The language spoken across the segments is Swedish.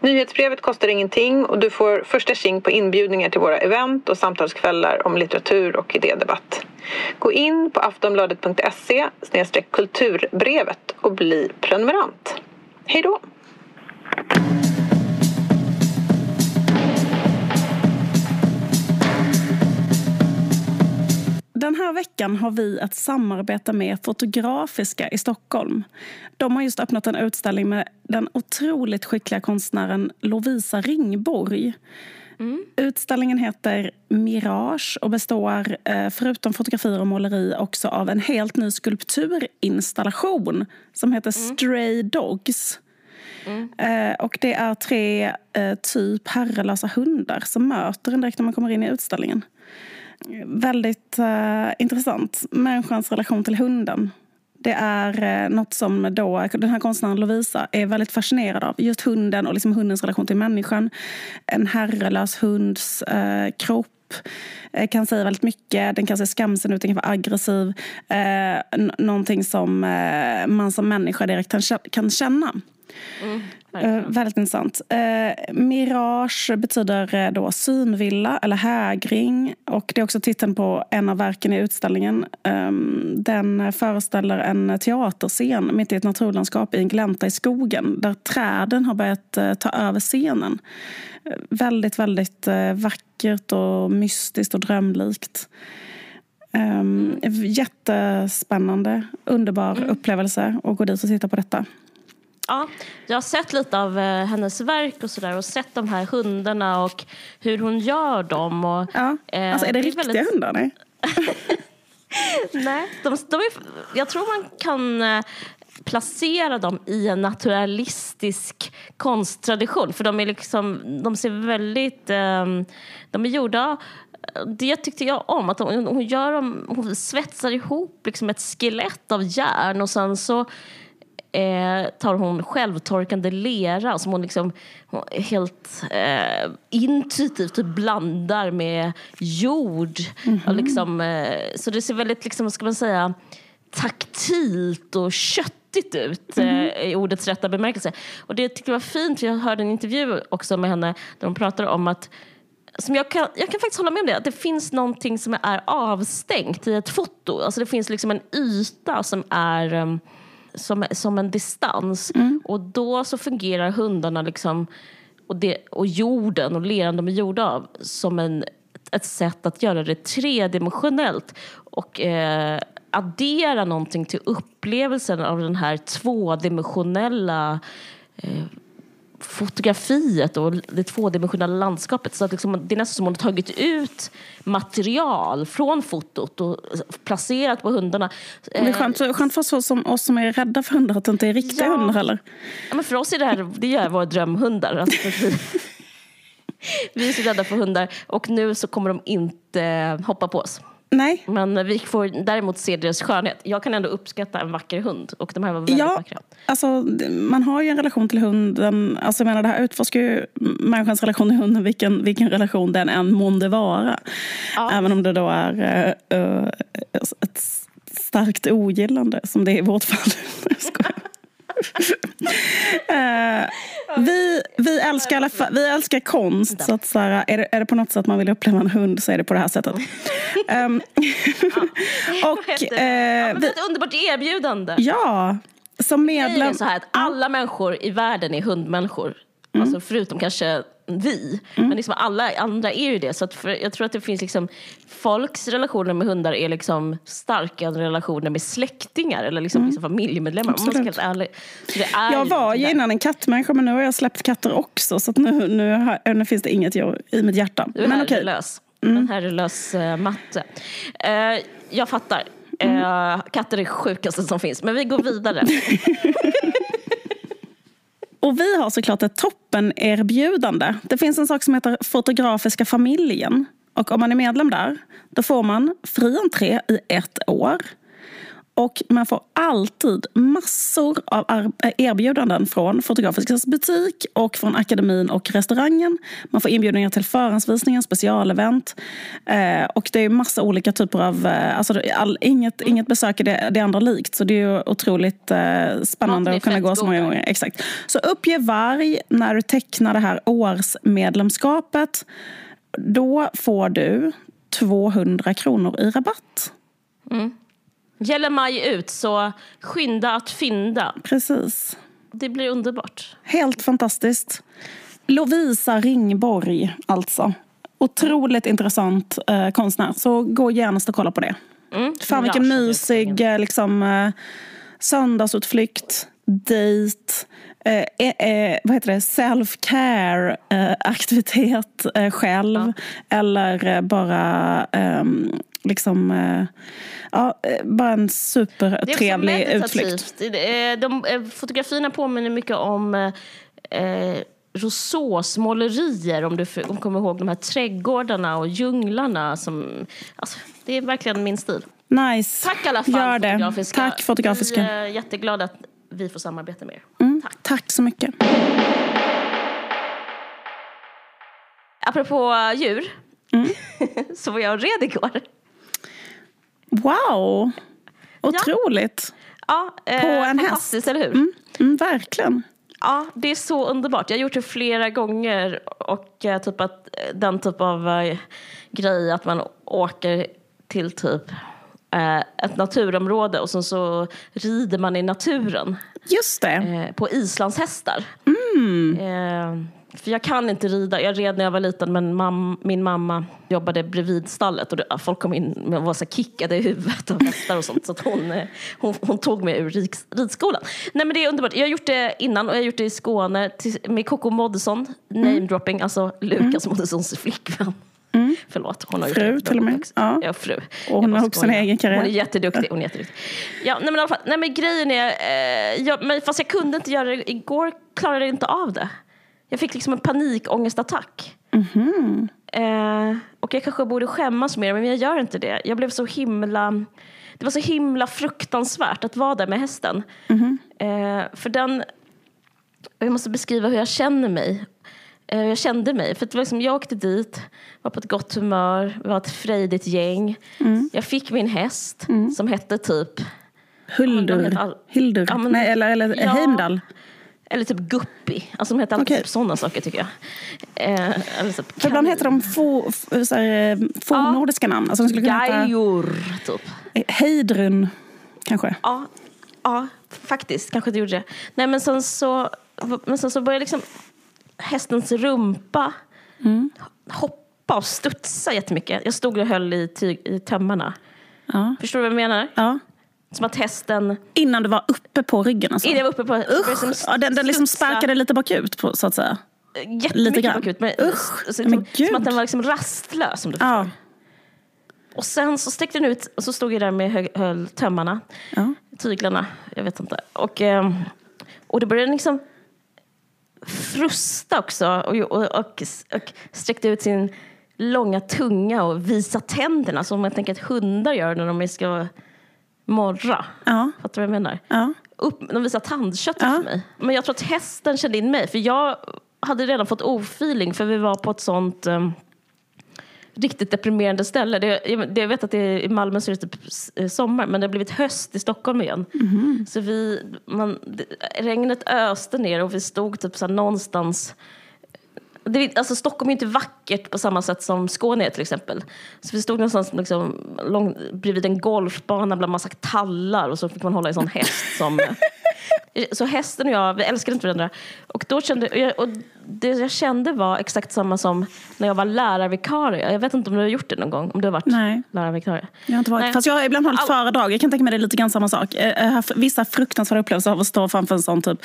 Nyhetsbrevet kostar ingenting och du får första tjing på inbjudningar till våra event och samtalskvällar om litteratur och idédebatt. Gå in på aftonbladet.se kulturbrevet och bli prenumerant. Hej då! Den här veckan har vi ett samarbete med Fotografiska i Stockholm. De har just öppnat en utställning med den otroligt skickliga konstnären Lovisa Ringborg. Mm. Utställningen heter Mirage och består eh, förutom fotografier och måleri också av en helt ny skulpturinstallation som heter mm. Stray Dogs. Mm. Eh, och det är tre eh, typ herrelösa hundar som möter en direkt när man kommer in i utställningen väldigt uh, intressant. Människans relation till hunden. Det är uh, något som då, den här konstnären Lovisa är väldigt fascinerad av. Just hunden och liksom hundens relation till människan. En herrelös hunds uh, kropp kan säga väldigt mycket. Den kan se skamsen ut, den kan vara aggressiv. Eh, någonting som eh, man som människa direkt kan känna. Mm. Uh, väldigt intressant. Uh, Mirage betyder uh, då synvilla eller hägring. Och det är också titeln på en av verken i utställningen. Um, den föreställer en teaterscen mitt i ett naturlandskap i en glänta i skogen där träden har börjat ta över scenen. väldigt, väldigt vackert och mystiskt och drömlikt. Um, jättespännande, underbar mm. upplevelse att gå dit och titta på detta. Ja, jag har sett lite av eh, hennes verk och sådär och sett de här hundarna och hur hon gör dem. Och, ja. eh, alltså är det, det riktiga väldigt... hundar? Nej, nej de, de är, jag tror man kan eh, placera dem i en naturalistisk konsttradition. För de är liksom, de ser väldigt, eh, de är gjorda det tyckte jag om, att hon, hon, gör hon svetsar ihop liksom ett skelett av järn och sen så eh, tar hon självtorkande lera som hon liksom helt eh, intuitivt typ blandar med jord. Mm -hmm. och liksom, eh, så det ser väldigt, liksom, ska man säga, taktilt och köttigt ut mm -hmm. i ordets rätta bemärkelse. Och det tyckte jag var fint, för jag hörde en intervju också med henne där hon pratade om att som jag, kan, jag kan faktiskt hålla med om det, att det finns någonting som är avstängt i ett foto. Alltså det finns liksom en yta som är um, som, som en distans. Mm. Och då så fungerar hundarna liksom, och, det, och jorden och leran de är gjorda av som en, ett sätt att göra det tredimensionellt och eh, addera någonting till upplevelsen av den här tvådimensionella eh, fotografiet och det tvådimensionella landskapet. Så att liksom, det är nästan som om man har tagit ut material från fotot och placerat på hundarna. Det är skönt, skönt för oss som, oss som är rädda för hundar att det inte är riktiga ja. hundar heller. Ja, men för oss är det här det är våra drömhundar. Alltså, vi är så rädda för hundar och nu så kommer de inte hoppa på oss. Nej. Men vi får däremot se deras skönhet. Jag kan ändå uppskatta en vacker hund och de här var väldigt ja, vackra. Alltså, man har ju en relation till hunden. Alltså, jag menar, det här utforskar ju människans relation till hunden vilken, vilken relation den än månde vara. Ja. Även om det då är uh, ett starkt ogillande som det är i vårt fall. uh, vi, vi, älskar alla, vi älskar konst. Så, att, så här, är, det, är det på något sätt man vill uppleva en hund så är det på det här sättet. um, och, eh, vi, ett underbart erbjudande. Ja. Som medlem... Är så här att alla människor i världen är hundmänniskor. Mm. Alltså förutom kanske vi. Mm. Men liksom alla andra är ju det. Så för, jag tror att det finns liksom, folks relationer med hundar är liksom starkare relationer med släktingar eller liksom, mm. liksom familjemedlemmar. Om man ska ärlig. jag var ju innan en kattmänniska men nu har jag släppt katter också. Så nu, nu, nu finns det inget i mitt hjärta. Du är men herrelös. Okay. Mm. En herrelös uh, matte. Uh, jag fattar. Uh, katter är det sjukaste som finns. Men vi går vidare. Och vi har såklart ett toppenerbjudande. Det finns en sak som heter Fotografiska familjen. Och om man är medlem där, då får man fri entré i ett år. Och man får alltid massor av erbjudanden från Fotografiskans butik och från akademin och restaurangen. Man får inbjudningar till förhandsvisningar, specialevent. Eh, och det är massa olika typer av... Eh, alltså all, inget, inget besök är det, det andra likt. Så det är otroligt eh, spännande att kunna gå så många gånger. Exakt. Så uppge varg när du tecknar det här årsmedlemskapet. Då får du 200 kronor i rabatt. Mm. Gäller maj ut, så skynda att fynda. Precis. Det blir underbart. Helt fantastiskt. Lovisa Ringborg, alltså. Otroligt intressant eh, konstnär. Så gå gärna och kolla på det. Mm, Fan vilken mysig eh, liksom, eh, söndagsutflykt, dejt, eh, eh, eh, vad heter det, self-care eh, aktivitet eh, själv. Ja. Eller bara ehm, liksom, ja, bara en supertrevlig utflykt. De, fotografierna påminner mycket om eh, Rousseaus målerier, om du kommer ihåg de här trädgårdarna och djunglarna. Som, alltså, det är verkligen min stil. Nice. Tack i alla fall, Gör det. Fotografiska. Tack, Fotografiska. Vi är jätteglada att vi får samarbeta med er. Mm, tack. tack så mycket. Apropå djur, mm. så var jag red igår. Wow! Otroligt. Ja, ja På eh, en häst. eller hur? Mm, mm, verkligen. Ja, det är så underbart. Jag har gjort det flera gånger och eh, typ att, eh, den typ av eh, grej att man åker till typ eh, ett naturområde och sen så rider man i naturen. Just det. Eh, på islandshästar. Mm. För jag kan inte rida. Jag red när jag var liten men mam min mamma jobbade bredvid stallet och det, folk kom in och var så kickade i huvudet av hästar och sånt. Så hon, eh, hon, hon, tog mig ur ridskolan. Nej men det är underbart. Jag har gjort det innan och jag har gjort det i Skåne till, med Coco Moddesson. Mm. Name dropping, alltså Lukas mm. Moddessons flickvän. Mm. Förlåt, hon har fru till och med. Ja. ja, fru. Och hon har också en egen karriär. Hon är jätteduktig. Hon är jätteduktig. Ja, nej, men i alla fall, nej, men grejen är, eh, jag, men fast jag kunde inte göra det igår, klarade jag inte av det. Jag fick liksom en panikångestattack. Mm -hmm. eh, och jag kanske borde skämmas mer, men jag gör inte det. Jag blev så himla... Det var så himla fruktansvärt att vara där med hästen. Mm -hmm. eh, för den... Jag måste beskriva hur jag känner mig. Eh, jag kände mig. För det var liksom, jag åkte dit, var på ett gott humör, var ett frejdigt gäng. Mm. Jag fick min häst mm. som hette typ... Huldur? All... Hildur? Ja, men, Nej, eller, eller ja. Heimdall? Eller typ Guppy. Alltså de heter alltid okay. typ sådana saker tycker jag. Eh, typ, För ibland heter de få, så här, fornnordiska ja. namn. Alltså, de skulle kunna Gajor, heta... typ. Heidrun, kanske? Ja, ja, faktiskt. Kanske det gjorde det. Nej, men sen så, men sen så började liksom hästens rumpa mm. hoppa och studsa jättemycket. Jag stod och höll i, tyg, i tömmarna. Ja. Förstår du vad jag menar? Ja. Som att hästen... Innan du var uppe på ryggen alltså? Innan jag var uppe på... Usch! Ja, den, den liksom sparkade lite bakut på, så att säga? Jättemycket bakut. Men, Usch! Så, men som, som att den var liksom rastlös om du ja. Och sen så sträckte den ut och så stod jag där med höll, höll tömmarna, ja. tyglarna, jag vet inte. Och, ehm, och det började liksom frusta också och, och, och, och sträckte ut sin långa tunga och visa tänderna som jag tänker att hundar gör när de ska morra. Ja. Fattar du vad jag menar? Ja. Upp, de visar tandköttet ja. för mig. Men jag tror att hästen kände in mig för jag hade redan fått ofeeling för vi var på ett sånt um, riktigt deprimerande ställe. Det, det, jag vet att det är, i Malmö så är det typ eh, sommar men det har blivit höst i Stockholm igen. Mm. Så vi, man, regnet öste ner och vi stod typ så någonstans det, alltså Stockholm är inte vackert på samma sätt som Skåne är till exempel. Så vi stod någonstans liksom, lång, bredvid en golfbana bland massa tallar och så fick man hålla i en sån häst som så hästen och jag, vi älskade inte varandra. Och, då kände, och det jag kände var exakt samma som när jag var lärarvikarie. Jag vet inte om du har gjort det någon gång? Om du har varit Nej. lärarvikarie? Jag har inte varit. Nej. Fast jag har ibland hållit föredrag. Jag kan tänka mig det är lite grann samma sak. Jag har haft vissa fruktansvärda upplevelser av att stå framför en sån typ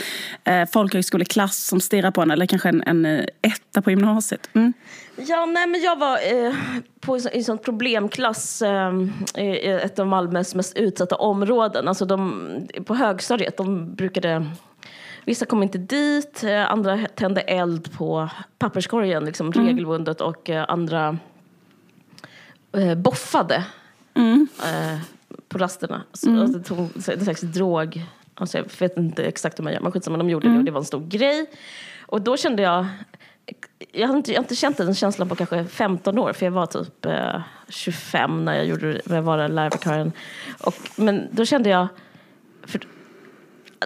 eh, folkhögskoleklass som stirrar på en. Eller kanske en, en eh, etta på gymnasiet. Mm. Ja, nej, men jag var eh, på en sån problemklass eh, i ett av Malmös mest utsatta områden. Alltså de, på högstadiet, de brukade... Vissa kom inte dit, eh, andra tände eld på papperskorgen liksom, mm. regelbundet och eh, andra eh, boffade. Mm. Eh, på rasterna. Så, mm. alltså, tog en slags drog. Alltså, jag vet inte exakt hur man gör, men skitsamma, de gjorde mm. det och det var en stor grej. Och då kände jag, jag har inte, jag har inte känt den känslan på kanske 15 år, för jag var typ eh, 25 när jag, gjorde, när jag var lärarvikarien. Men då kände jag, för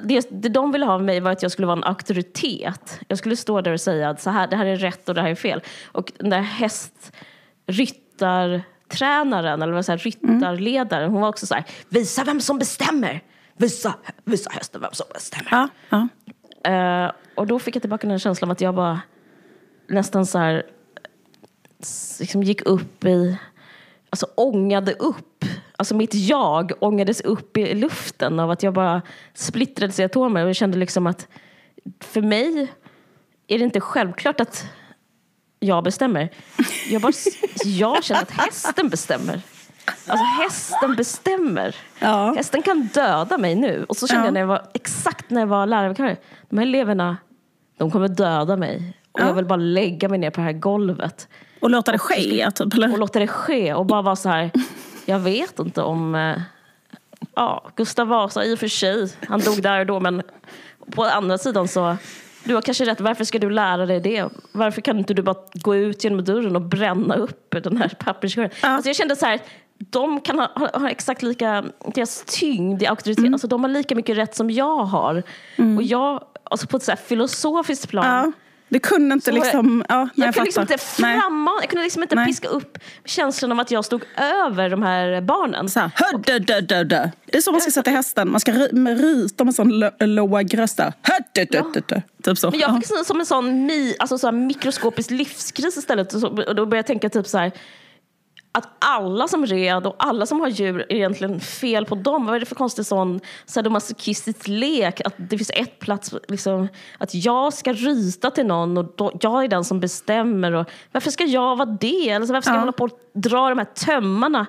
det, det de ville ha av mig var att jag skulle vara en auktoritet. Jag skulle stå där och säga att så här, det här är rätt och det här är fel. Och den där hästryttartränaren, eller vad säger, ryttarledaren, hon var också så här, visa vem som bestämmer. Visa, visa hästen vem som bestämmer. Ja, ja. Uh, och då fick jag tillbaka den känslan av att jag bara nästan så här, liksom gick upp i, alltså ångade upp alltså mitt jag ångades upp i luften av att jag bara splittrades i atomer och kände liksom att för mig är det inte självklart att jag bestämmer. Jag, bara, jag känner att hästen bestämmer. Alltså hästen bestämmer. Ja. Hästen kan döda mig nu. Och så kände ja. jag när jag var, exakt när jag var lärarvikarie. De här eleverna, de kommer döda mig. Och ja. jag vill bara lägga mig ner på det här golvet. Och låta det ske? Typ, eller? Och låta det ske. Och bara vara så här, jag vet inte om... Eh, ja, Gustav Vasa i och för sig, han dog där och då men på andra sidan så du har kanske rätt, varför ska du lära dig det? Varför kan inte du bara gå ut genom dörren och bränna upp den här papperskorgen? Ja. Alltså jag kände så här, de kan ha, ha, ha, exakt lika, deras tyngd i auktoritet, mm. alltså de har lika mycket rätt som jag har. Mm. Och jag, alltså på ett så filosofiskt plan, ja du kunde inte så liksom... Ja, nej, jag, kunde liksom inte framma, jag kunde liksom inte nej. piska upp känslan av att jag stod över de här barnen. Så här, dö, dö, dö, dö. Det är så man ska sätta hästen. Man ska ryta med sån låg röst. Typ så. Men jag fick som en sån mi, alltså så mikroskopisk livskris istället. Och då började jag tänka typ så här att alla som red och alla som har djur är egentligen fel på dem. Vad är det för konstig sån sadomasochistisk lek? Att det finns ett plats, liksom, att jag ska ryta till någon och då, jag är den som bestämmer. Och, varför ska jag vara det? Alltså, varför ska ja. jag hålla på och dra de här tömmarna?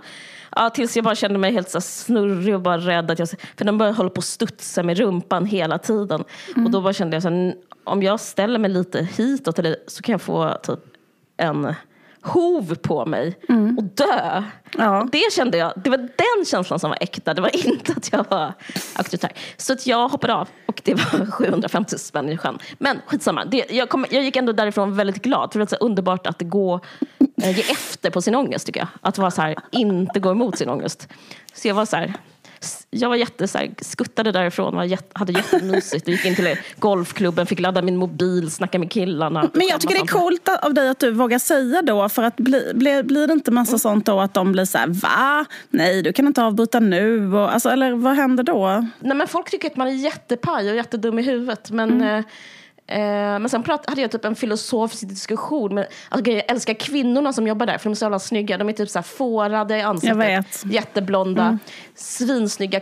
Ja, tills jag bara kände mig helt så snurrig och bara rädd. Att jag, för den började hålla på att studsa med rumpan hela tiden. Mm. Och då bara kände jag så om jag ställer mig lite hitåt eller, så kan jag få typ en hov på mig mm. och dö. Ja. Det kände jag, det var den känslan som var äkta. Det var inte att jag var auktoritär. Så att jag hoppade av och det var 750 spänn i sjön. Men skitsamma, det, jag, kom, jag gick ändå därifrån väldigt glad. För det var så underbart att gå, äh, ge efter på sin ångest tycker jag. Att vara så här, inte gå emot sin ångest. Så jag var så här, jag var jätte, så här, skuttade därifrån, var jätte, hade jättemysigt och gick in till golfklubben, fick ladda min mobil, snacka med killarna. Men jag tycker det är coolt av dig att du vågar säga då, för att bli, bli, blir det inte massa mm. sånt då att de blir så här, va? Nej, du kan inte avbryta nu. Och, alltså, eller vad händer då? Nej, men folk tycker att man är jättepaj och jättedum i huvudet. Men mm. eh, men sen prat, hade jag typ en filosofisk diskussion. Med, alltså, jag älskar kvinnorna som jobbar där för de är så jävla snygga. De är typ så här fårade i ansiktet, jätteblonda, mm. svinsnygga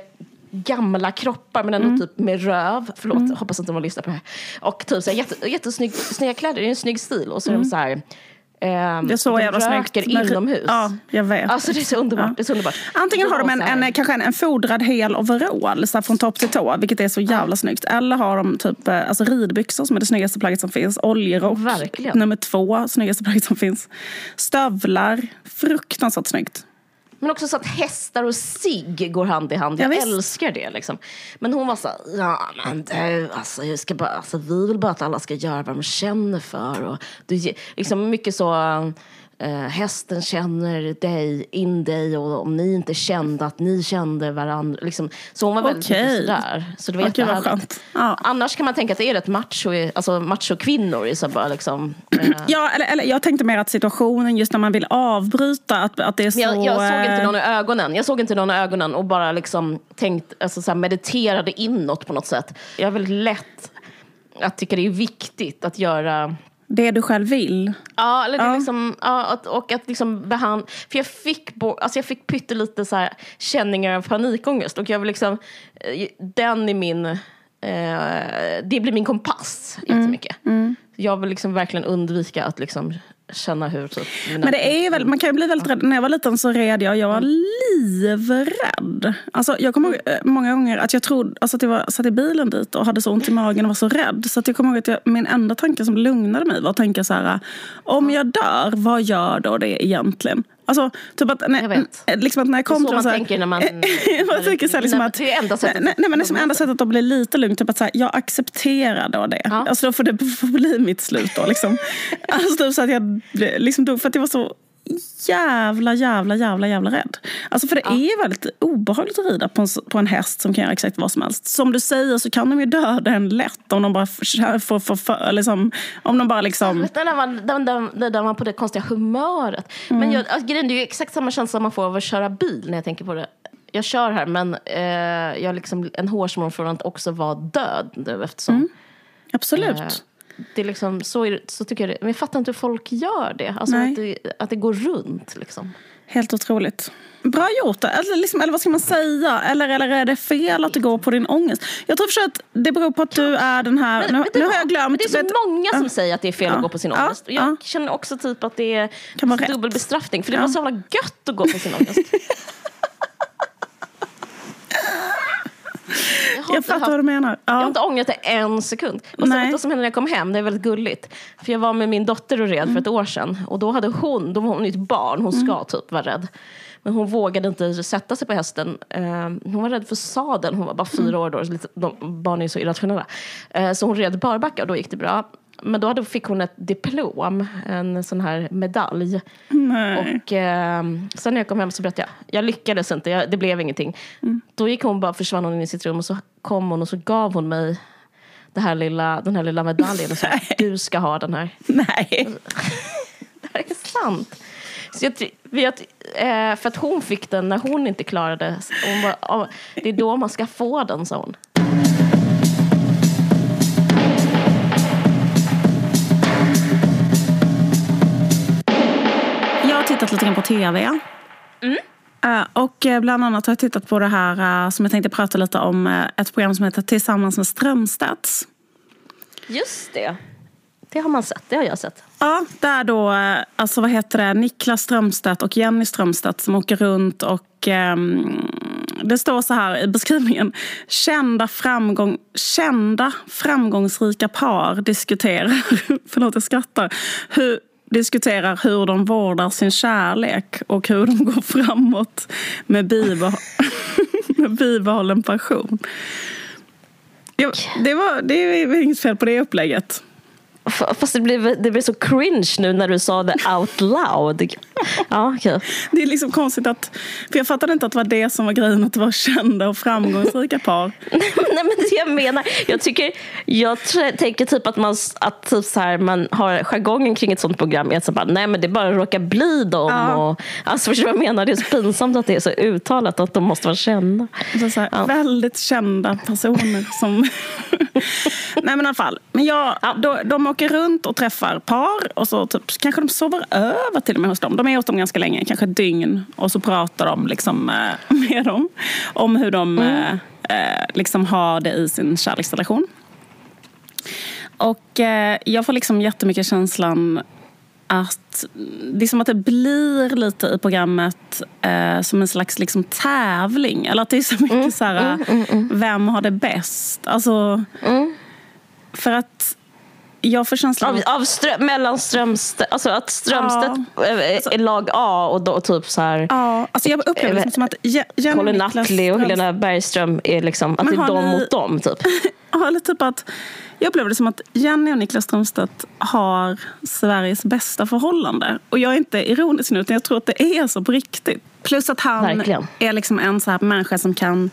gamla kroppar men ändå mm. typ med röv. Förlåt, mm. hoppas inte de lyssnar på det här. Och typ så här, jätte, jättesnygga kläder, det är en snygg stil. Och så är de mm. så här Um, det är så jävla röker snyggt. inomhus. Ja, jag vet. Alltså det är så underbart. Ja. Det är så underbart. Antingen har de en, en, kanske en, en fodrad hel overall så från topp till tå, vilket är så jävla ja. snyggt. Eller har de typ eh, alltså ridbyxor som är det snyggaste plagget som finns. Oljerock, Verkligen. nummer två, snyggaste plagget som finns. Stövlar, fruktansvärt snyggt. Men också så att hästar och sig går hand i hand. Jag ja, älskar det. Liksom. Men hon var så ja men du, alltså, jag ska bara, alltså, vi vill bara att alla ska göra vad de känner för. Och, du, liksom mycket så eh, hästen känner dig, in dig och om ni inte kände att ni kände varandra. Liksom. Så hon var väldigt okay. sådär. Så det var okay, jättehärligt. Ja. Annars kan man tänka att det är rätt macho, alltså macho-kvinnor. liksom, eh. Ja, eller, eller jag tänkte mer att situationen just när man vill avbryta, att, att det är så... Jag, jag såg inte eh, någon i ögonen. Jag såg inte någon i ögonen och bara liksom tänkt, alltså, så mediterade inåt på något sätt. Jag är väldigt lätt att tycka det är viktigt att göra det du själv vill? Ja, eller ja. Liksom, ja, och att liksom behandla... För jag fick, alltså jag fick pyttelite så här känningar av panikångest och jag vill liksom... Eh, den är min... Eh, det blir min kompass mm. jättemycket. Mm. Jag vill liksom verkligen undvika att liksom känna hur typ, Men det är väl, man kan ju bli väldigt rädd. När jag var liten så red jag. Jag var livrädd. Alltså, jag kommer ihåg eh, många gånger att jag trodde, alltså att jag var, satt i bilen dit och hade så ont i magen och var så rädd. Så att jag kommer ihåg att jag, min enda tanke som lugnade mig var att tänka så här. Om jag dör, vad gör då det egentligen? Alltså, typ att, när, Jag vet. Liksom att när jag kom Det är så man här- tänker när man- jag tänker så här, liksom Nej, att, det är enda sättet nej, nej, men det är som att- enda sättet att bli lite lugn. Typ att så här, jag accepterar då det. Ja. Alltså då får det får bli mitt slut då. Liksom. alltså typ så att jag liksom dog för att jag var så jävla, jävla, jävla, jävla rädd. Alltså för det är väldigt obehagligt att rida på en, på en häst som kan göra exakt vad som helst. Som du säger så kan de ju döda en lätt om de bara får, får, får, får liksom, om de bara liksom... Vet när man, man på det konstiga humöret. Mm. Men jag, alltså, det är ju exakt samma känsla man får av att köra bil när jag tänker på det. Jag kör här men eh, jag liksom en hårsmån från att också vara död nu eftersom Mm. Absolut. eh, det är liksom, så, är, så tycker jag det. Men jag fattar inte hur folk gör det. Alltså Nej. att det, att det går runt liksom. Helt otroligt. Bra gjort. Eller, liksom, eller vad ska man säga? Eller, eller är det fel att det går på din ångest? Jag tror för att det beror på att du är den här... Men, nu, du nu har jag glömt. Men det är så vet- många som Ja. säger att det är fel Ja. att gå på sin Ja. ångest. Jag Ja. känner också typ att det är Kan vara rätt. dubbel bestraffning. För det var så jävla gött att gå på sin ångest. Jag, fattar haft- vad du menar. Jag har Ja. inte ångrat det en sekund. Och sen vad som hände när jag kom hem? Det är väldigt gulligt. För jag var med min dotter och red Mm. för ett år sedan. Och då hade hon, då var hon ett barn, hon ska typ vara rädd. Men hon vågade inte sätta sig på hästen. Eh, hon var rädd för sadeln, hon var bara fyra Mm. år då. Så lite, de, barn är så irrationella. Eh, så hon red barbacka och då gick det bra. Men då hade, fick hon ett diplom, en sån här medalj. Nej. Och eh, sen när jag kom hem så berättade jag, jag lyckades inte, jag, det blev ingenting. Mm. Då gick hon bara, försvann hon in i sitt rum och så kom hon och så gav hon mig det här lilla, den här lilla medaljen och sa du ska ha den här. Nej. Det här är sant. Så jag, vet, eh, för att hon fick den när hon inte klarade. Hon bara, "Ja, det är då man ska få den, sa hon. Tittat lite grann på tv. Eh, Och eh, bland annat har jag tittat på det här eh, som jag tänkte prata lite om. Ett program som heter Tillsammans med Strömstedts. Just det. Det har man sett, det har jag sett. Ja, där då, eh, alltså vad heter det, Niklas Strömstedt och Jenny Strömstedt som åker runt och ehm, det står så här i beskrivningen. Kända, framgång, kända framgångsrika par diskuterar, förlåt jag skrattar, hur, diskuterar hur de vårdar sin kärlek och hur de går framåt med, bibehå med bibehållen passion. Ja, det, var, det är inget fel på det upplägget. Fast det blev, det blev så cringe nu när du sa det out loud. Ja, okej. Det är liksom konstigt att... För jag fattade inte att det var det som var grejen, att det var kända och framgångsrika par. Nej men det jag menar, jag tycker, jag tänker typ att man, att typ så här, man har jargongen kring ett sånt program är att så bara, nej men det bara råkar bli dem. Ja. Och, alltså förstår du vad jag menar? Det är så pinsamt att det är så uttalat att de måste vara kända. Så här, Ja. Väldigt kända personer som... Nej men i alla fall. Men jag, då, de åker runt och träffar par och så typ, kanske de sover över till och med hos dem. De är hos dem ganska länge, kanske ett dygn. Och så pratar de liksom, eh, med dem om hur de eh, eh, liksom har det i sin kärleksrelation. Och eh, jag får liksom jättemycket känslan att det är som att det blir lite i programmet eh, som en slags liksom, tävling. Eller att det är så mycket så här, vem har det bäst? Alltså, För att jag får känslan Av, av strö, mellan Strömstedt, alltså att Strömstedt eh, är lag A och då typ så här Ja, alltså jag upplever det som att Je- Jenny Nutley och Helena Bergström är liksom, att det är de ni- mot dem typ. Ja, eller typ att jag upplever det som att Jenny och Niklas Strömstedt har Sveriges bästa förhållande. Och jag är inte ironisk nu, utan jag tror att det är så på riktigt. Plus att han Verkligen. är liksom en så här människa som kan...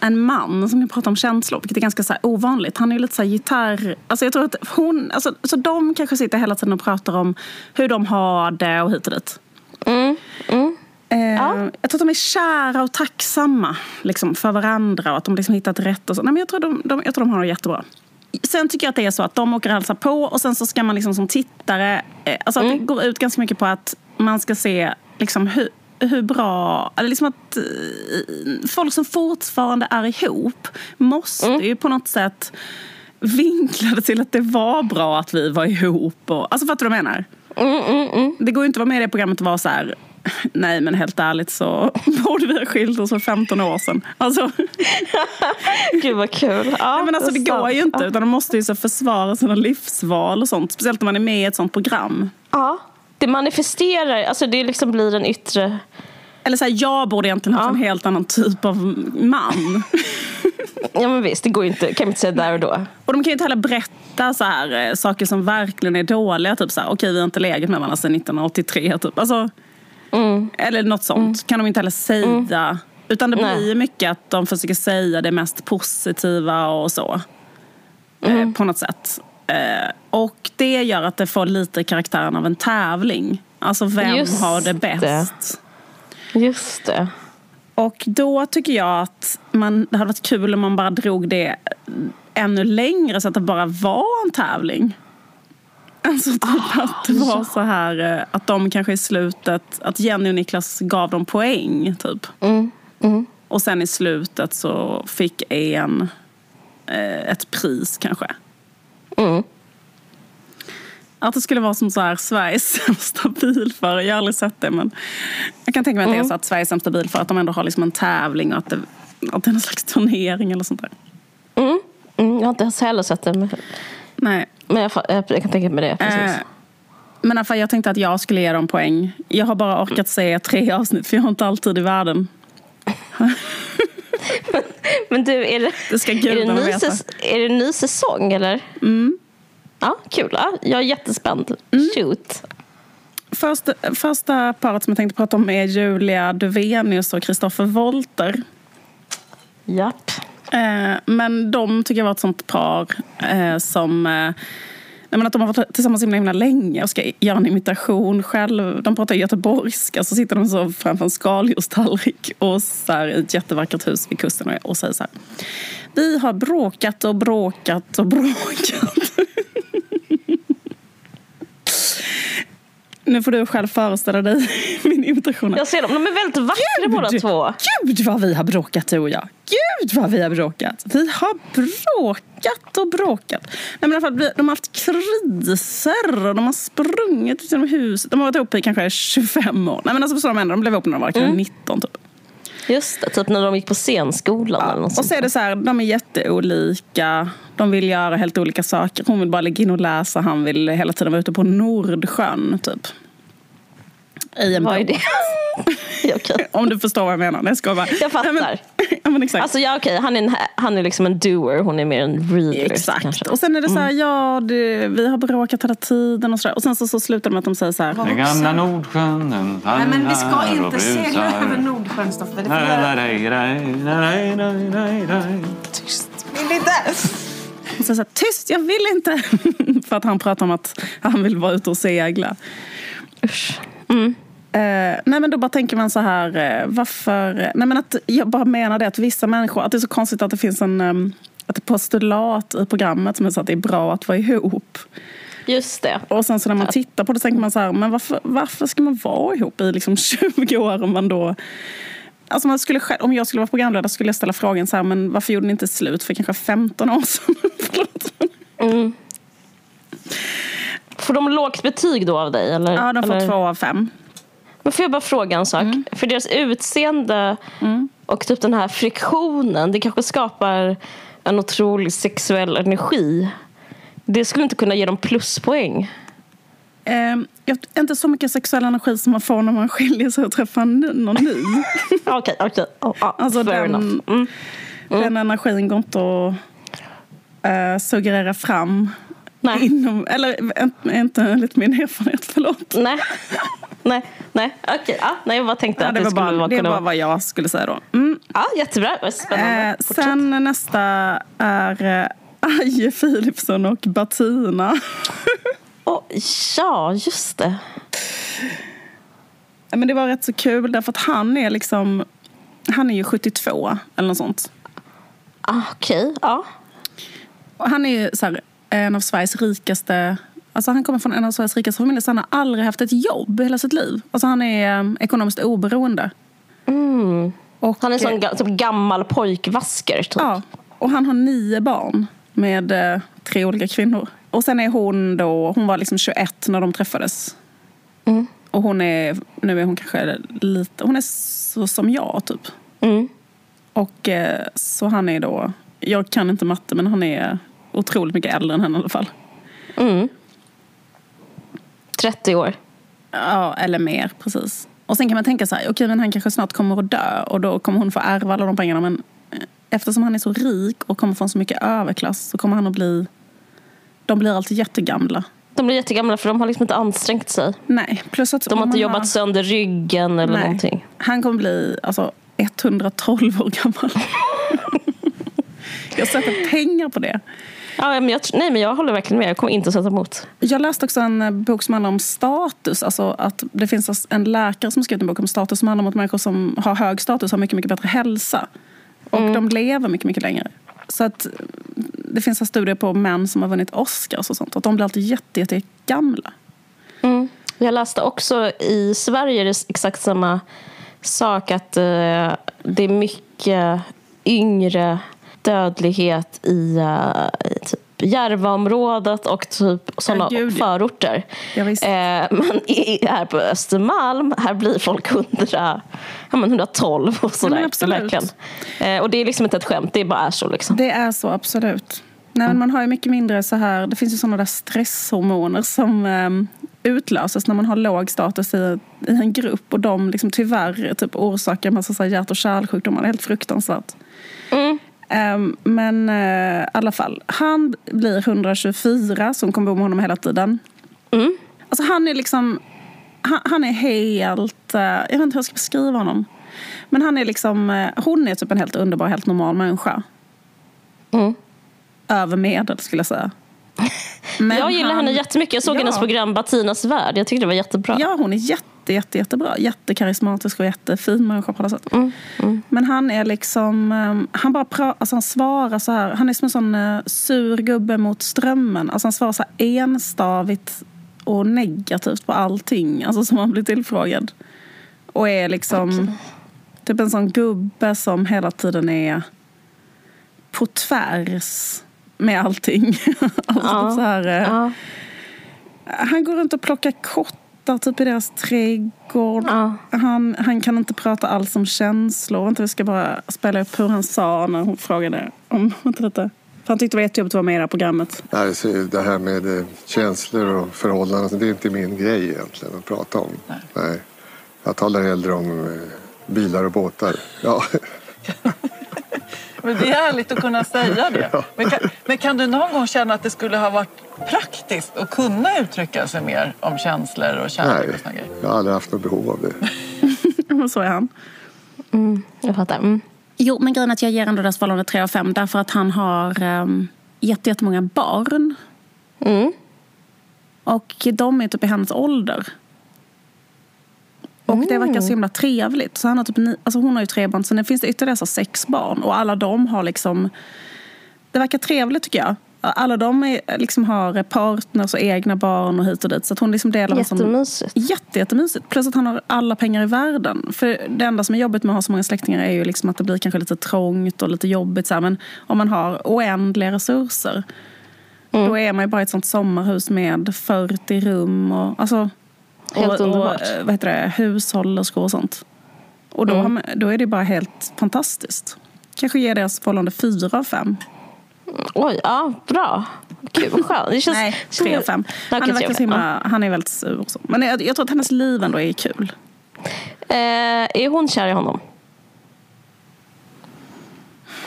en- man som pratar om känslor, vilket är ganska så ovanligt. Han är ju lite så här gitarr... Alltså jag tror att hon... Alltså, så de kanske sitter hela tiden och pratar om hur de har det och hit och dit. Mm, Eh, Ja. Jag tror att de är kära och tacksamma liksom, för varandra och att de liksom hittat rätt. Och så. Nej, men jag, tror de, de, jag tror de har det jättebra. Sen tycker jag att det är så att de åker och hälsar på och sen så ska man liksom som tittare... Eh, alltså att det går ut ganska mycket på att man ska se liksom hur, hur bra... Eller liksom att eh, folk som fortfarande är ihop måste ju på något sätt vinkla det till att det var bra att vi var ihop. Och, alltså fattar du vad jag menar? Det går ju inte att vara med i det programmet och vara så här Nej men helt ärligt så borde vi ha skilt oss för 15 år sedan. Alltså, Gud vad kul. Ja, nej, men alltså det går sant. ju inte utan de måste ju så försvara sina livsval och sånt. Speciellt när man är med i ett sånt program. Ja. Det manifesterar, alltså det liksom blir en yttre... Eller så här, jag borde egentligen haft Ja. en helt annan typ av man. Ja men visst, det går ju inte, kan man inte säga där och då. Och de kan ju inte heller berätta så här, eh, saker som verkligen är dåliga. Typ så här, okej vi har inte legat med varandra sedan 1983. Typ. Alltså, Mm. Eller något sånt kan de inte heller säga. Utan det blir mycket att de försöker säga det mest positiva och så. Mm. Eh, på något sätt. Eh, och det gör att det får lite karaktären av en tävling. Alltså vem Just har det det. bäst? Just det. Och då tycker jag att man, det hade varit kul om man bara drog det ännu längre så att det bara var en tävling. Alltså typ Ah, att det var så här eh, att de kanske i slutet, att Jenny och Niklas gav dem poäng typ. Mm. Och sen i slutet så fick en eh, ett pris kanske. Mm. Att det skulle vara som så här Sveriges sämsta bilförare. Jag har aldrig sett det men jag kan tänka mig att Mm. det är så att Sveriges sämsta bilförare att de ändå har liksom en tävling och att det, att det är någon slags turnering eller sånt där. Mm. Mm. Jag har inte heller sett det. Men, Nej. men jag, jag, kan tänka mig det. Precis. Eh, men fall, jag tänkte att jag skulle ge dem poäng. Jag har bara orkat se tre avsnitt för jag har inte alltid i världen. Men du, är det, Det ska är det, ny, säs- är det en ny säsong eller? Mm. Ja, kul. Ja, jag är jättespänd. Shoot. Första, första paret som jag tänkte prata om är Julia Duvenius och Kristoffer Wolter. Japp. Eh, men de tycker jag var ett sånt par eh, som... Eh, Nej, men att de har varit tillsammans så himla, himla länge och ska göra en imitation själv. De pratar göteborgska, så sitter de så framför en skaldjurstallrik och så här, i ett jättevackert hus vid kusten och, och säger så här. Vi har bråkat och bråkat och bråkat. Nu får du själv föreställa dig min imitation. Jag ser dem. De är väldigt vackra båda två. Gud vad vi har bråkat du och jag. Gud vad vi har bråkat. Vi har bråkat och bråkat. Nej, men i alla fall, de har haft kriser och de har sprungit genom huset. De har varit ihop i kanske 25 år. Nej men alltså förstår de ändå, de blev ihop när de var kanske 19 typ. Just det, typ när de gick på scenskolan eller något Och så är det så här, de är jätteolika. De vill göra helt olika saker. Hon vill bara ligga in och läsa. Han vill hela tiden vara ute på Nordsjön typ. I en Vad är det? okej. Om du förstår vad jag menar. Nej, Jag, ska bara. Jag fattar. Nej, men, ja, men exakt. Alltså ja, okej, han, är en, han är liksom en doer, hon är mer en reader. Exakt. Kanske. Och sen är det så här, ja, det, vi har bråkat hela tiden och så där. Och sen så, så slutar det med att de säger så här. Den gamla Nordsjön, den Nej, men vi ska inte segla över Nordsjön, Stoffe. Tyst. Vill inte. Och så, så här, tyst, jag vill inte. För att han pratar om att han vill vara ute och segla. Usch. Eh, nej men då bara tänker man så här, eh, varför... Nej men att jag bara menar det att vissa människor, att det är så konstigt att det finns en... Um, ett postulat i programmet som är så att det är bra att vara ihop. Just det. Och sen så när man tittar på det tänker man så här, men varför, varför ska man vara ihop i liksom 20 år om man då... Alltså man skulle, själv- om jag skulle vara programledare skulle jag ställa frågan så här, men varför gjorde ni inte slut för kanske 15 år sedan? Förlåt. Får de lågt betyg då av dig? Eller? Ja, de får eller? två av fem. Men får jag bara fråga en sak? Mm. För deras utseende och typ den här friktionen, det kanske skapar en otrolig sexuell energi. Det skulle inte kunna ge dem pluspoäng. Eh, jag, inte så mycket sexuell energi som man får när man skiljer sig och träffar någon ny. Okej, okej. Oh, ah, Alltså fair den. Mm. den energin går inte att uh, suggerera fram. Nej. Inom, eller inte, enligt min erfarenhet, förlåt. Nej. nej, nej, okej. Ja, nej, jag bara tänkte Ja, att det var bara, vara det var vad jag skulle säga då. Mm. Ja, jättebra. Spännande. Eh, sen nästa är eh, Aje Philipsson och Bettina. Åh, ja, just det. Men det var rätt så kul därför att han är liksom han är ju 72 eller något sånt. Ah, Okej, ja. Och han är ju så här, en av Sveriges rikaste Alltså han kommer från en av Sveriges rikaste familjer så han har aldrig haft ett jobb i hela sitt liv. Alltså han är eh, ekonomiskt oberoende. Och, Han är en sån eh, ga- typ gammal pojkvasker. Typ. Ja, och han har nio barn med eh, tre olika kvinnor. Och sen är hon då, hon var liksom 21 när de träffades. Och hon är, nu är hon kanske lite, hon är så som jag typ. Mm. Och eh, så han är då, jag kan inte matte men han är otroligt mycket äldre än henne i alla fall. Mm. 30 år. Ja, eller mer. Precis. Och sen kan man tänka så här, okej men han kanske snart kommer att dö och då kommer hon få ärva alla de pengarna. Men eh, eftersom han är så rik och kommer från så mycket överklass så kommer han att bli... De blir alltid jättegamla. De blir jättegamla för de har liksom inte ansträngt sig. Nej, plus att De har inte jobbat sönder ryggen eller Nej. någonting. Han kommer bli alltså, 112 år gammal. jag sätter pengar på det. Ja, men jag, nej, men jag håller verkligen med. Jag kommer inte sätta emot. Jag läste också en eh, bok som handlar om status. Alltså att det finns en läkare som skrivit en bok om status som handlar om att människor som har hög status har mycket, mycket bättre hälsa. Och de lever mycket, mycket längre. Så att eh, det finns en studier på män som har vunnit Oscars och sånt. Att de blir alltid jätte, jätte gamla. Mm. Jag läste också i Sverige det exakt samma sak. Att eh, det är mycket yngre dödlighet i, eh, i typ Järvaområdet och typ sådana Ja, ja. förorter. Ja. Eh, men i, här på Östermalm, här blir folk 100, ja, men 112 och sådär. verkligen. Eh, och det är liksom inte ett skämt, det bara är så. Liksom. Det är så, absolut. Nej, men man har ju mycket mindre så här... Det finns ju sådana där stresshormoner som um, utlöses när man har låg status i, i en grupp. Och de liksom tyvärr typ, orsakar en massa så här hjärt och kärlsjukdomar. Det är helt fruktansvärt. Mm. Ehm, men eh, i alla fall, han blir 124 som kommer bo med honom hela tiden. Mm. Alltså han är liksom, han, han är helt, eh, jag vet inte hur jag ska beskriva honom. Men han är liksom, eh, hon är typ en helt underbar, helt normal människa. Mm. Över medel skulle jag säga. Men jag gillar han- henne jättemycket. Jag såg Ja. hennes program Batinas värld. Jag tyckte det var jättebra. Ja, hon är jätte, jätte, jättebra. Jättekarismatisk och jättefin människa på alla sätt. Mm, Men han är liksom, um, han bara pra- alltså han svarar så här, han är som en sån uh, sur gubbe mot strömmen. Alltså han svarar så här enstavigt och negativt på allting, alltså som han blir tillfrågad. Och är liksom typ en sån gubbe som hela tiden är på tvärs med allting. alltså Ja. här, uh, Ja. han går runt och plockar kottar typ i deras trädgård. Ja. Han, han kan inte prata alls om känslor. Vänta, vi ska bara spela upp hur han sa när hon frågade om lite. För han tyckte det var jättejobbigt att vara med i det här programmet. Nej, så det här med eh, känslor och förhållanden, det är inte min grej egentligen att prata om. Nej. Jag talar hellre om eh, bilar och båtar. Ja. Men det är härligt att kunna säga det. Men kan, men kan du någon gång känna att det skulle ha varit praktiskt att kunna uttrycka sig mer om känslor och kärlek Nej, och såna grejer? jag har aldrig haft något behov av det. Så är han. Jag fattar. Mm. Jo, men grejen är att jag ger ändå deras förhållande 3 av 5 därför att han har um, jätte, jättemånga barn. Mm. Och de är typ i hennes ålder. Och det verkar så himla trevligt. Så han har typ ni, alltså hon har ju tre barn, sen finns det ytterligare så sex barn. Och alla de har liksom... Det verkar trevligt tycker jag. Alla de är, liksom har partners och egna barn och hit och dit. Så att hon liksom delar en sån- Jättemysigt. Jätte, jättemysigt. Plus att han har alla pengar i världen. För det enda som är jobbigt med att ha så många släktingar är ju liksom att det blir kanske lite trångt och lite jobbigt. Så här. Men om man har oändliga resurser då är man ju bara i ett sånt sommarhus med 40 rum och, alltså, Helt och, och underbart. eh, vad heter det, hushållerskor och sånt. Och då, har man, då är det bara helt fantastiskt. Kanske ger deras förhållande fyra av fem. Oj, ja, bra. Gud, vad skönt. Det känns, Nej, tre av fem. Han, tre verkar fem, himma, han är väldigt sur. och Så. Men jag, jag tror att hennes liv ändå är kul. Eh, är hon kär i honom?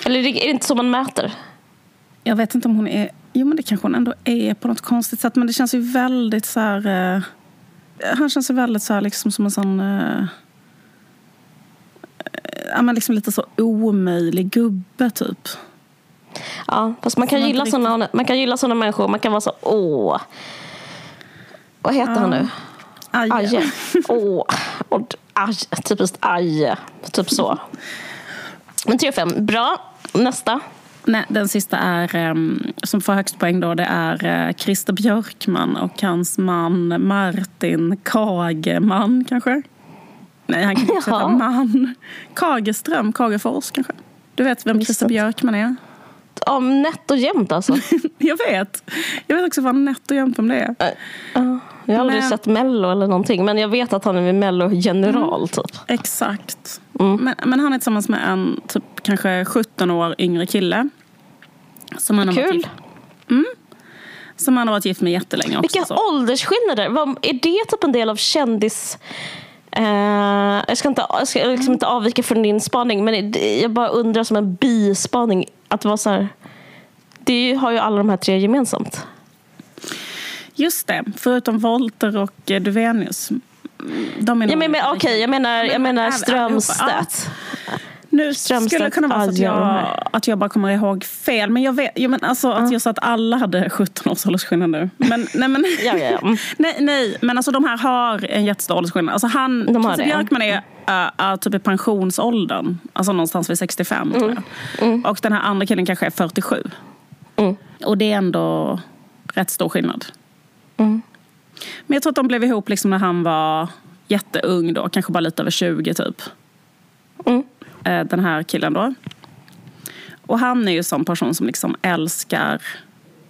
Eller är det, är det inte så man mäter? Jag vet inte om hon är... Jo, men det kanske hon ändå är på något konstigt sätt. Men det känns ju väldigt så här... Eh, han känns ju väldigt så här liksom som en sån... Eh, ja, men liksom lite så omöjlig gubbe, typ. Ja, fast man kan, Som gilla såna, man kan gilla såna människor. Man kan vara så, åh. Vad heter han nu? Aj. Aje. Åh. Och, aj. Typiskt Aje. Typ så. Men 3 5. Bra. Nästa. Nej, den sista är, ehm, som får högst poäng då, det är eh, Christer Björkman och hans man Martin Kageman kanske? Nej, han kan inte heta Jaha. man. Kageström, Kagefors kanske? Du vet vem Christer. Björkman är? Ja, nätt och jämnt alltså. Jag vet. Jag vet också vad nätt och jämnt om det är. Ja, jag har aldrig Men- sett Mello eller någonting. Men jag vet att han är med Mello general typ. Exakt. Mm. Men, men han är tillsammans med en typ kanske 17 år yngre kille. Som han har Kul. gift- Som han har varit gift med jättelänge också. Vilka så. åldersskillnader! Vad, är det typ en del av kändis... Eh, jag ska, inte, jag ska liksom inte avvika från din spaning, men jag bara undrar som en bispaning. Att vara så här, det har ju alla de här tre gemensamt. Just det, förutom Volter och eh, Duvenius. De är men, men, Okej, jag menar, jag Men menar Strömstedt. Nu Strömstedt, skulle det kunna vara så att jag, att jag bara kommer ihåg fel. Men jag vet, ja, men alltså att jag sa att alla hade 17 års åldersskillnad nu. Men, nej, men, Ja, ja, ja. Mm. nej, nej, men alltså de här har en jättestor åldersskillnad. Alltså han, De Christer ja. Björkman är uh, uh, typ i pensionsåldern. Alltså någonstans vid 65 tror jag. Och den här andra killen kanske är 47. Mm. Och det är ändå rätt stor skillnad. Mm. Men jag tror att de blev ihop liksom när han var jätteung då. Kanske bara lite över 20 typ. Eh, den här killen då. Och han är ju en sån person som liksom älskar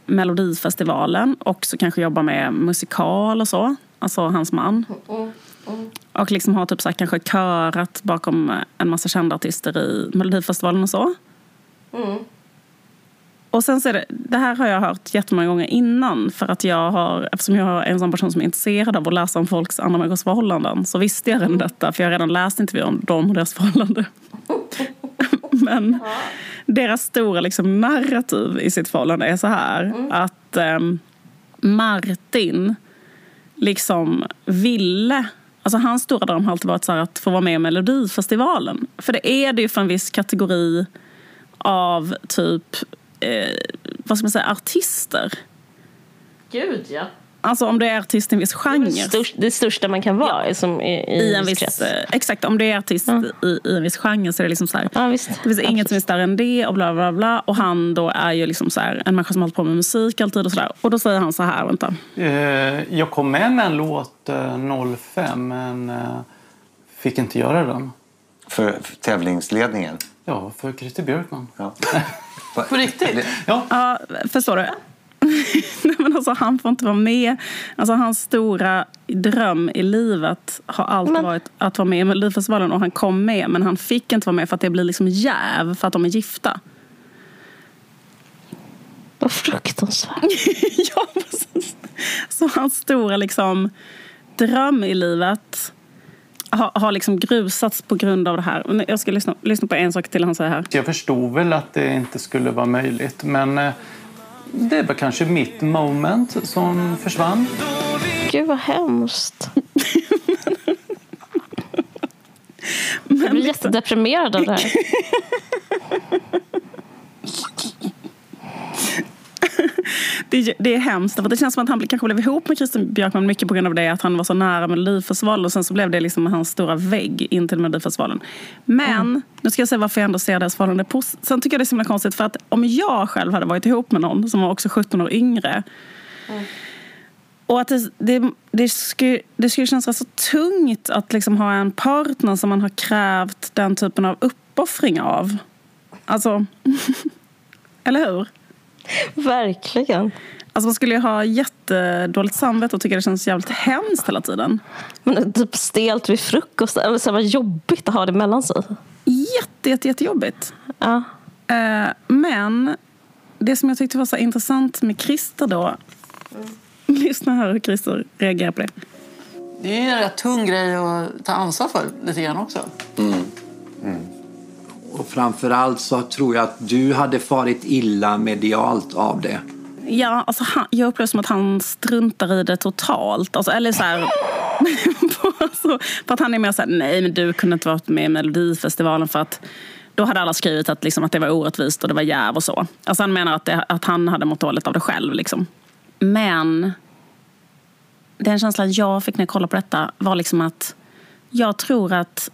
Melodifestivalen och så kanske jobbar med musikal och så. Alltså hans man. Och liksom har typ så här, kanske körat bakom en massa kända artister i Melodifestivalen och så. Mm. Och sen så är det, det här har jag hört jättemånga gånger innan för att jag har, eftersom jag är en sån person som är intresserad av att läsa om folks andra människors förhållanden så visste jag redan detta för jag har redan läst intervjuer om dem och deras förhållande. Men deras stora liksom, narrativ i sitt förhållande är så här att ehm, Martin liksom ville Alltså hans stora dröm har alltid varit så att få vara med i Melodifestivalen. För det är det ju för en viss kategori av typ, eh, vad ska man säga, artister. Gud, ja. Alltså om du är artist i en viss Det, genre. största, det största man kan vara i, som, i, i, I en viss, krets. eh, exakt, om du är artist i, i en viss genre så är det liksom så här. Ja, visst. Det finns inget som är större än det och bla bla bla. Och han då är ju liksom så här, en människa som har hållit på med musik alltid och sådär. Och då säger han så här, vänta. Eh, jag kom med med en låt eh, 05 men eh, fick inte göra den. För, för tävlingsledningen. Ja, för Christer Björkman. Ja. På riktigt? Ja, Ja, förstår du? Nej, men alltså, han får inte vara med. Alltså, hans stora dröm i livet har alltid Men- varit att vara med i Melodifestivalen och han kom med men han fick inte vara med för att det blir liksom jäv för att de är gifta. Vad fruktansvärt. ja, precis. Så hans stora liksom, dröm i livet har, har liksom grusats på grund av det här. Men Jag ska lyssna, lyssna på en sak till han säger här. jag förstod väl att det inte skulle vara möjligt men eh, det var kanske mitt moment som försvann. Gud vad hemskt. Jag blir jättedeprimerad av det här. Det, är- det är hemskt. För det känns som att han kanske blev ihop med Christer Björkman mycket på grund av det. Att han var så nära Melodifestivalen. Och sen så blev det liksom hans stora vägg in till Melodifestivalen. Men, nu ska jag säga varför jag ändå ser deras förhållande pos- Sen tycker jag det är så himla konstigt. För att om jag själv hade varit ihop med någon som var också 17 år yngre. Och att det, det, det, skulle, det skulle kännas rätt så tungt att liksom ha en partner som man har krävt den typen av uppoffring av. Alltså, eller hur? Verkligen. Alltså man skulle ju ha jättedåligt samvete och tycka det känns jävligt hemskt hela tiden. Men är typ stelt vid frukost. Eller så vad jobbigt att ha det mellan sig. Jätte, jätte, jättejobbigt. Ja. Eh, men det som jag tyckte var så intressant med Christer då. Lyssna här hur Christer reagerar på det. Det är ju en rätt tung grej att ta ansvar för lite grann också. Och framförallt så tror jag att du hade farit illa medialt av det. Ja, alltså han, jag upplever som att han struntar i det totalt. Alltså, eller så här, alltså, för att han är mer så här, nej men du kunde inte varit med i Melodifestivalen för att då hade alla skrivit att, liksom, att det var orättvist och det var jäv och så. Alltså han menar att, det, att han hade mått dåligt av det själv. Liksom. Men den känslan jag fick när jag kollade på detta var liksom att jag tror att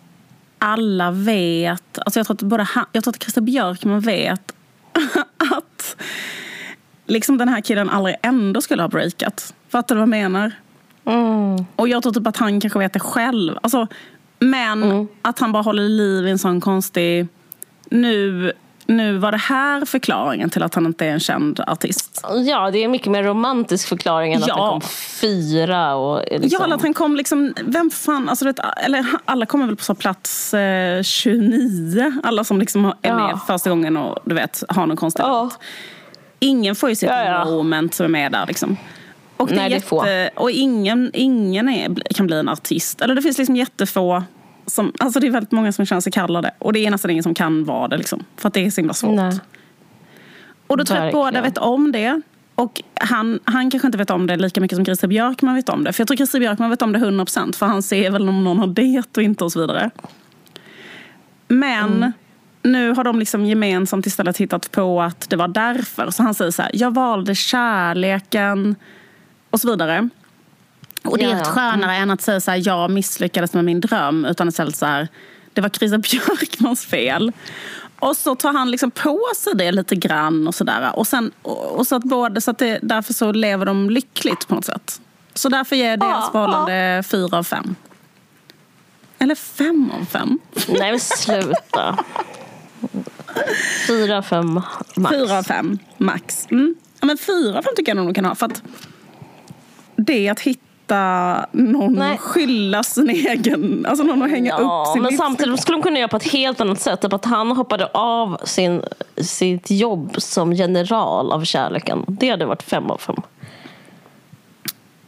alla vet, alltså jag tror att, både han, jag tror att Christer Björkman vet att liksom den här killen aldrig ändå skulle ha breakat. Fattar du vad jag menar? Och jag tror typ att han kanske vet det själv. Alltså, men att han bara håller liv i en sån konstig... Nu, nu var det här förklaringen till att han inte är en känd artist. ja, det är mycket mer romantisk förklaring än att Ja. han kom fyra. Och liksom. Ja, att han kom liksom... Vem fan... Alltså, vet, eller, alla kommer väl på så plats eh, 29. Alla som liksom är Ja. med första gången och du vet, har någon konstig Ja. ingen får ju sitt Ja, ja. moment som är med där. Liksom. Och, Nej, jätte, och ingen, ingen är, kan bli en artist. Eller det finns liksom jättefå. Som, alltså det är väldigt många som känner sig kallade. Och det är nästan ingen som kan vara det. Liksom, för att det är så himla svårt. Nej. Och då tror jag att båda vet om det. Och han, han kanske inte vet om det lika mycket som Christer Björkman vet om det. För jag tror Christer Björkman vet om det 100% för han ser väl om någon har det och inte och så vidare. Men Mm. nu har de liksom gemensamt istället hittat på att det var därför. Så han säger så här, jag valde kärleken och så vidare. Och det är Ja, ett ja. skönare än att säga så här, jag misslyckades med min dröm. Utan istället så här, det var Christer Björkmans fel. Och så tar han liksom på sig det lite grann och sådär. Och, sen, och, och så att både, så att det, därför så lever de lyckligt på något sätt. Så därför ger deras Ja, förhållande fyra av fem. Eller fem av fem. Nej men sluta. Fyra, fem max. Fyra av fem, max. Mm. Ja, men fyra av fem tycker jag nog de kan ha. För att det är att hitta någon Nej. att skylla sin egen... Alltså någon att hänga Ja, upp sin men livs- samtidigt skulle de kunna göra på ett helt annat sätt. Typ att han hoppade av sin, sitt jobb som general av kärleken. Det hade varit fem av fem.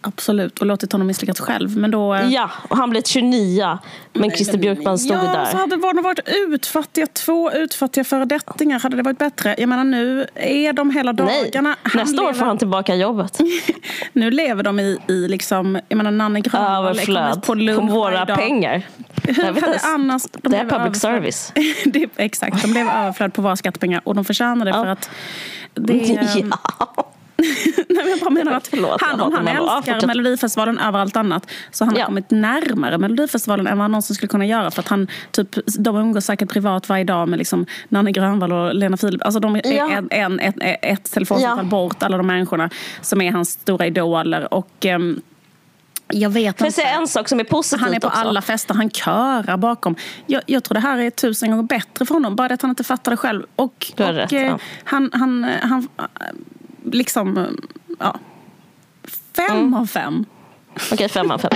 Absolut, och låtit honom misslyckas själv. Men då... eh, Ja, och han blev 29. Men Christer Björkman stod ja, där. så hade barnen varit utfattiga, två utfattiga föredettingar, hade det varit bättre. Jag menar nu är de hela Nej, dagarna... nästa år lever, får han tillbaka jobbet. Nu lever de i, i liksom, jag menar Nanne Grönvall På, lunch våra varje dag. pengar. Hur Jag vet hade annars... de Det är public överflöd. service. det, är- exakt, de blev överflöd på våra skattepengar och de förtjänar det Ja. för att det, Ja. Nej, men jag bara menar att Förlåt, han, om han älskar. Melodifestivalen över allt annat så han har Ja. kommit närmare Melodifestivalen än vad han någonsin skulle kunna göra. För att han, typ, de umgås säkert privat varje dag med liksom Nanne Grönvall och Lena Philip. Alltså de är Ja. en, en, ett, ett telefonsamtal Ja. bort, alla de människorna som är hans stora idoler. Och ehm, jag vet Får jag säga en sak som är positivt Han är på också? alla fester, han körar bakom. Jag, jag tror det här är tusen gånger bättre för honom, bara det att han inte fattar det själv. Och, har och rätt, eh, ja. han, han, han, eh, liksom, eh, ja. Fem Mm. av fem. Okej, fem av fem.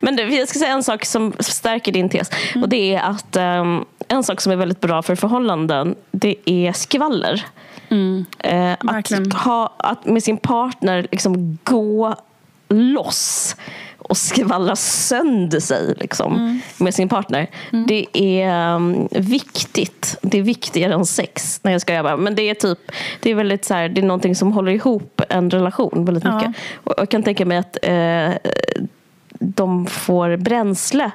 Men du, jag ska säga en sak som stärker din tes. Mm. Och det är att ehm, en sak som är väldigt bra för förhållanden, det är skvaller. Eh, att, ha, att med sin partner liksom gå loss och skvallra sönder sig liksom, Mm. med sin partner. Det är um, viktigt. Det är viktigare än sex. Nej, jag ska bara. Men det är typ det är väldigt så här, det är någonting som håller ihop en relation väldigt Ja. mycket. Och jag kan tänka mig att eh, de får bränsle.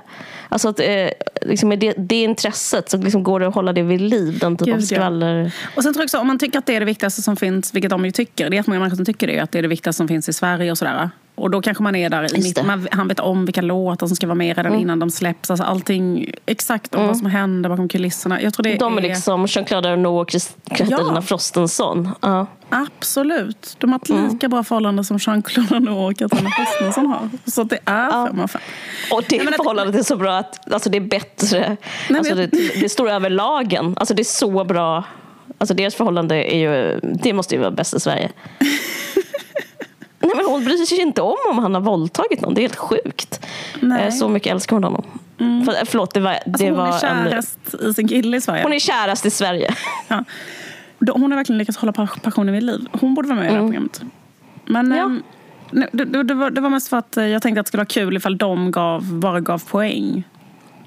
Alltså att eh, liksom det, det intresset så liksom går det att hålla det vid liv. Den typ Gud, av ja. skvaller. Och sen tror jag också, om man tycker att det är det viktigaste som finns, vilket de ju tycker, det är jättemånga människor som tycker det, att det är det viktigaste som finns i Sverige och sådär. Och då kanske man är där i Just mitt, det. man, han vet om vilka låtar som ska vara med redan innan de släpps. Alltså allting, exakt om vad som händer bakom kulisserna. Jag tror det De är liksom Jean-Claude Arnault och Katarina Ja. Frostenson. Ja. Absolut. De har ett Mm. lika bra förhållande som Jean-Claude Arnault och Katarina Frostenson har. Så det är fem av fem. Och det Nej, men att- förhållandet är så bra att alltså det är bättre. men alltså det, det står över lagen. Alltså det är så bra. Alltså deras förhållande är ju, det måste ju vara bäst i Sverige. Nej men hon bryr sig inte om om han har våldtagit någon. Det är helt sjukt. Nej. Eh, Så mycket älskar hon honom. För, förlåt, det var, det Alltså hon var är kärast i sin kille i Sverige. hon är kärast i Sverige. Ja. Hon har verkligen lyckats hålla pa- passionen vid liv. Hon borde vara med i det här programmet. Men Mm. Ja. ehm, nej, det, det, var, det var mest för att eh, jag tänkte att det skulle vara kul ifall de gav, bara gav poäng.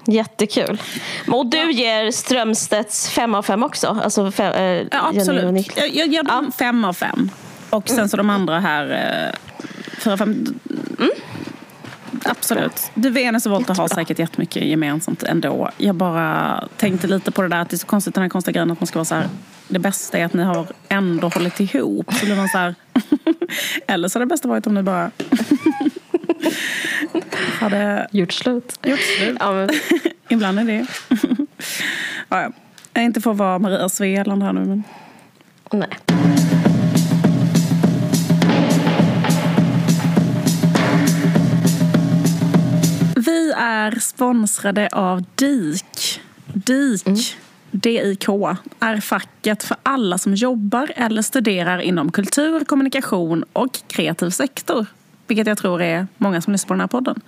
Jättekul. Och du ger Strömstedts fem av fem också? Alltså fem, eh, Ja, absolut. Jag, jag ger dem fem av fem. Och sen så de andra här, eh, fyra, fem. Mm. Absolut. Du, Venus och Volta har säkert jättemycket gemensamt ändå. Jag bara tänkte lite på det där att det är så konstigt den här konstiga grejen att man ska vara så här. Det bästa är att ni har ändå hållit ihop. Så blir man så här. Eller så hade det bästa varit om ni bara hade Gjort slut. gjort slut. Ja, men, Ibland är det. ja, ja. Jag är inte för att vara Maria Svealand här nu men. nej. Är sponsrade av DIK. DIK, D-I-K, är facket för alla som jobbar eller studerar inom kultur, kommunikation och kreativ sektor. vilket jag tror är många som lyssnar på den här podden.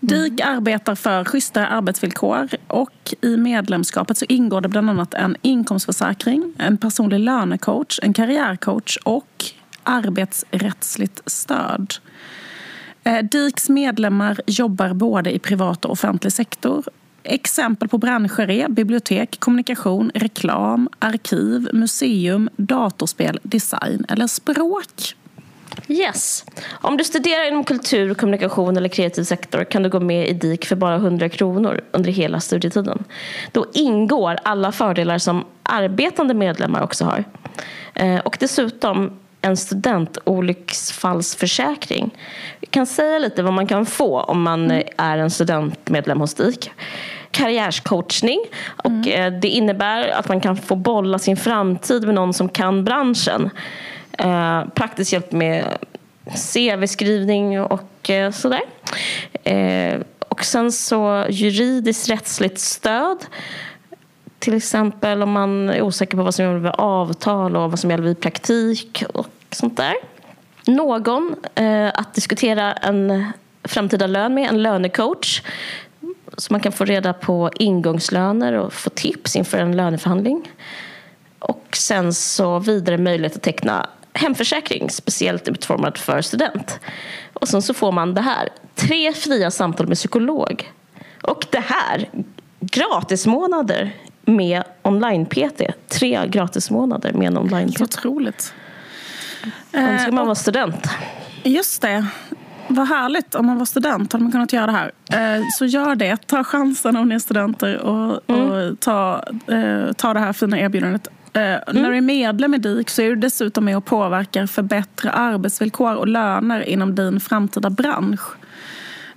DIK arbetar för schysstare arbetsvillkor och i medlemskapet så ingår det bland annat en inkomstförsäkring, en personlig lönecoach, en karriärcoach och arbetsrättsligt stöd. Eh, DIKs medlemmar jobbar både i privat och offentlig sektor. Exempel på branscher är bibliotek, kommunikation, reklam, arkiv, museum, datorspel, design eller språk. Yes. Om du studerar inom kultur, kommunikation eller kreativ sektor kan du gå med i DIK för bara 100 kronor under hela studietiden. Då ingår alla fördelar som arbetande medlemmar också har. Eh, och dessutom en studentolycksfallsförsäkring. Vi kan säga lite vad man kan få om man är en studentmedlem hos DIK. Karriärscoachning. Och eh, det innebär att man kan få bolla sin framtid med någon som kan branschen. Eh, praktisk hjälp med CV-skrivning och eh, sådär. Och sen så juridiskt rättsligt stöd. Till exempel om man är osäker på vad som gäller vid avtal och vad som gäller vid praktik och sånt där. Någon eh, att diskutera en framtida lön med, en lönecoach. Så man kan få reda på ingångslöner och få tips inför en löneförhandling. Och sen så vidare möjlighet att teckna hemförsäkring speciellt utformad för student. Och sen så får man det här. Tre fria samtal med psykolog. Och det här, gratismånader med online-PT. Tre gratismånader med en online-PT. Otroligt. Önskar man vara student. Just det. Vad härligt. Om man var student hade man kunnat göra det här. Eh, Så gör det. Ta chansen om ni är studenter och, och ta, eh, ta det här fina erbjudandet. Eh, När du är medlem i DIK så är du dessutom med och påverkar förbättra arbetsvillkor och löner inom din framtida bransch.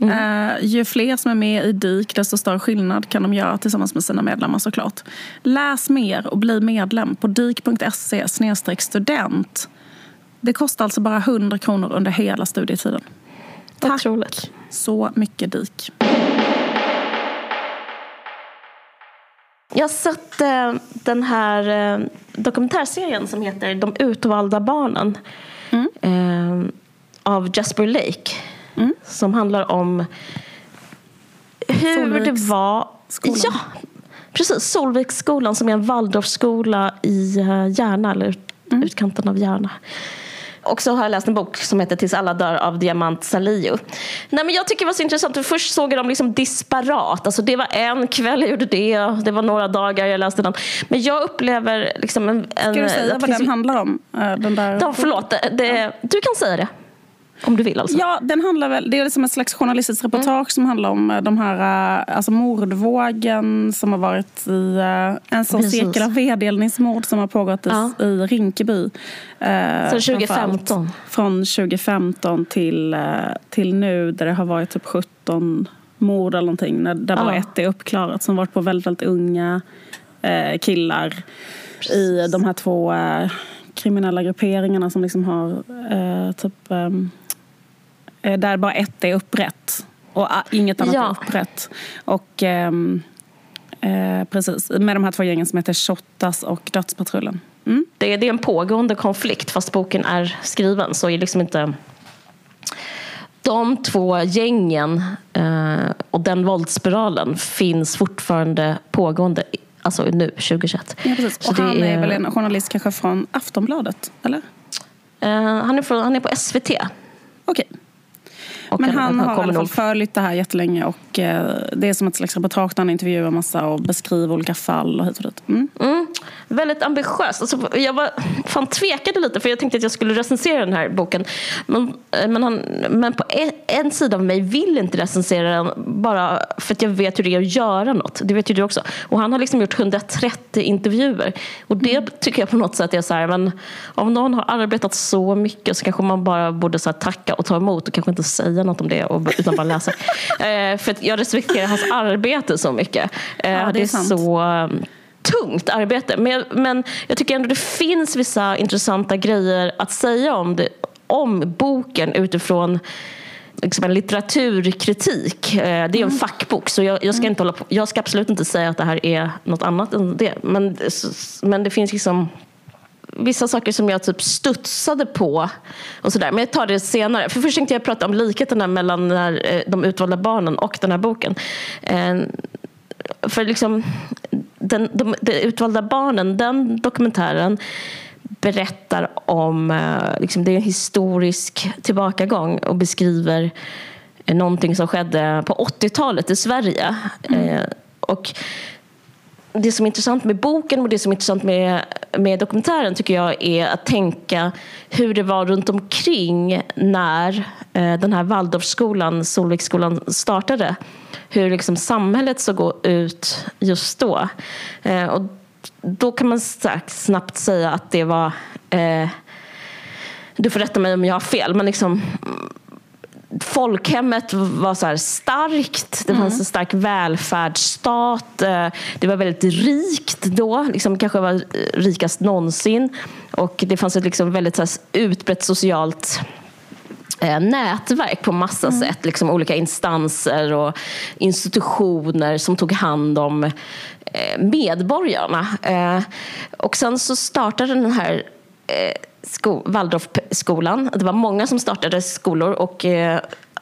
Eh, ju fler som är med i DIK desto större skillnad kan de göra tillsammans med sina medlemmar såklart. Läs mer och bli medlem på dik.se student. Det kostar alltså bara 100 kronor under hela studietiden. Tack Otroligt. så mycket DIK. Jag har sett eh, den här eh, dokumentärserien som heter De utvalda barnen. Eh, av Jasper Lake. Som handlar om hur det Solviks var... skolan. Ja, precis. Solviksskolan som är en Waldorfskola i Järna, eller ut, utkanten av Järna. Och så har jag läst en bok som heter Tills alla dör av Diamant Salihu. Nej, men jag tycker det var så intressant. för Först såg jag dem liksom disparat. Alltså det var en kväll jag gjorde det. Det var några dagar jag läste den. Men jag upplever liksom en... en Ska du säga vad den handlar om? Eh, Den där... Ja, förlåt. Det, du kan säga det. Om du vill alltså. Ja, den handlar väl, det är liksom ett slags journalistiskt reportage som handlar om eh, de här, eh, alltså mordvågen som har varit i eh, en sån Precis. cirkel av vedelningsmord som har pågått i, Ja. i Rinkeby. Eh, framförallt 2015. Från 2015 till, till nu där det har varit typ 17 mord eller någonting. Där bara Ja. ett är uppklarat som varit på väldigt, väldigt unga eh, killar i de här två eh, kriminella grupperingarna som liksom har eh, typ ehm, eh, där bara ett är upprätt och ah, inget annat Ja. är upprätt. Och ehm, eh, precis, med de här två gängen som heter Shottaz och Dödspatrullen. Mm. Det, det är en pågående konflikt fast boken är skriven. Så är liksom inte... De två gängen eh, och den våldsspiralen finns fortfarande pågående alltså nu, 2021. Ja, precis. Så Och det han är... väl en journalist kanske från Aftonbladet? Eller? Eh, han, är från, han är på SVT. Okej. Och Men han, har i alla fall följt det här jättelänge och eh, det är som ett slags reportage där han intervjuar massa och beskriver olika fall och hit och dit. Mm. Mm, väldigt ambitiöst. Alltså, jag var, fan tvekade lite för jag tänkte att jag skulle recensera den här boken. Men, eh, men, han, men på en, en sida av mig vill inte recensera den bara för att jag vet hur det är att göra något. Det vet ju du också. Och han har liksom gjort 130 intervjuer. Och det tycker jag på något sätt är så här, men om någon har arbetat så mycket så kanske man bara borde så tacka och ta emot och kanske inte säga något om det och, utan bara läsa. eh, för jag respekterar hans arbete så mycket. Eh, Ja, det är är sant. så um, tungt arbete. Men jag, men jag tycker ändå det finns vissa intressanta grejer att säga om, det, om boken utifrån liksom en litteraturkritik. Eh, Det är Mm. en fackbok så jag, jag, ska inte hålla på, jag ska absolut inte säga att det här är något annat än det. Men, men det finns liksom vissa saker som jag typ studsade på. och sådär. Men jag tar det senare. För först tänkte jag prata om likheterna mellan den här, eh, de utvalda barnen och den här boken. Eh, för liksom, den, de, de utvalda barnen, den dokumentären berättar om, eh, liksom, det är en historisk tillbakagång och beskriver någonting som skedde på 80-talet i Sverige. Eh, och det som är intressant med boken och det som är intressant med, med dokumentären tycker jag är att tänka hur det var runt omkring när eh, den här Waldorfskolan, Solviksskolan, startade. Hur liksom samhället såg ut just då. Eh, och då kan man snabbt säga att det var eh, du får rätta mig om jag har fel, men liksom folkhemmet var så starkt. Det fanns mm. en stark välfärdsstat. Eh, det var väldigt rikt då. Liksom, kanske var rikast någonsin. Och det fanns ett liksom väldigt så utbrett socialt eh, nätverk på massa mm. sätt. Liksom olika instanser och institutioner som tog hand om eh, medborgarna. Och sen så startade den här sko Waldorfskolan. Det var många som startade skolor och eh,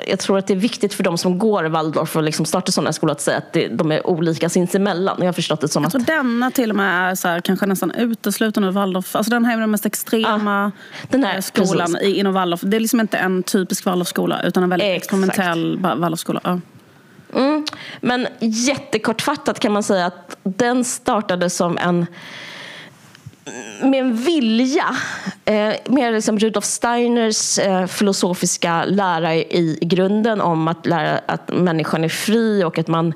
jag tror att det är viktigt för de som går Waldorf och liksom startar sådana skolor att säga att det, de är olika sinsemellan. Jag har förstått det som jag tror denna till och med är så här, kanske nästan uteslutande Waldorf. Alltså den här är den mest extrema ja, den här, eh, skolan i, inom Waldorf. Det är liksom inte en typisk Waldorfskola utan en väldigt Exakt. experimentell Waldorfskola. Ja. Mm. Men jättekortfattat kan man säga att den startade som en med en vilja, eh, med liksom Rudolf Steiners eh, filosofiska lära i, i grunden om att, lära, att människan är fri och att man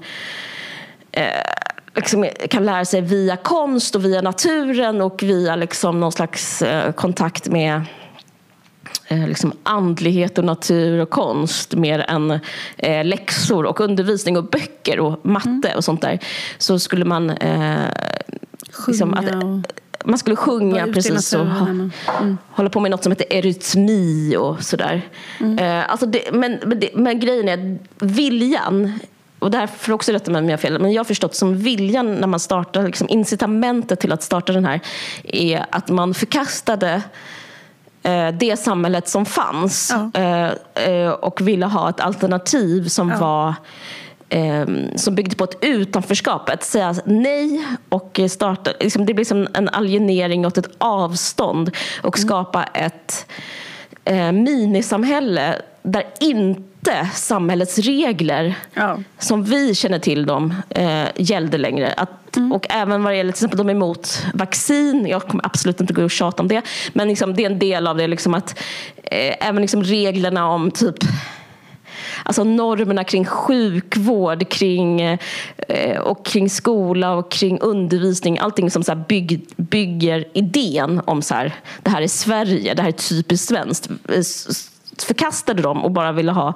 eh, liksom kan lära sig via konst och via naturen och via liksom någon slags eh, kontakt med eh, liksom andlighet och natur och konst mer än eh, läxor och undervisning och böcker och matte mm. och sånt där. Så skulle man eh, liksom att, man skulle sjunga precis och mm. hålla på med något som heter erytmi och sådär. Mm. Eh, alltså det, men, men, det, men, grejen är viljan och det här får också rätta mig om jag har fel, men jag har förstått som viljan när man startar, liksom incitamentet till att starta den här är att man förkastade eh, det samhället som fanns ja. eh och ville ha ett alternativ som ja. var eh, som byggde på ett utanförskap. Att säga nej och starta, liksom, det blir som en alienering åt ett avstånd och mm. skapa ett eh, minisamhälle där inte samhällets regler ja. som vi känner till dem eh, gällde längre. Att, mm. Och även vad det gäller till exempel de är emot vaccin, jag kommer absolut inte gå och tjata om det, men liksom, det är en del av det liksom att eh, även liksom reglerna om typ alltså normerna kring sjukvård, kring, eh, och kring skola och kring undervisning. Allting som så bygg, bygger idén om så här, det här är Sverige, det här är typiskt svenskt. Förkastade de och bara ville ha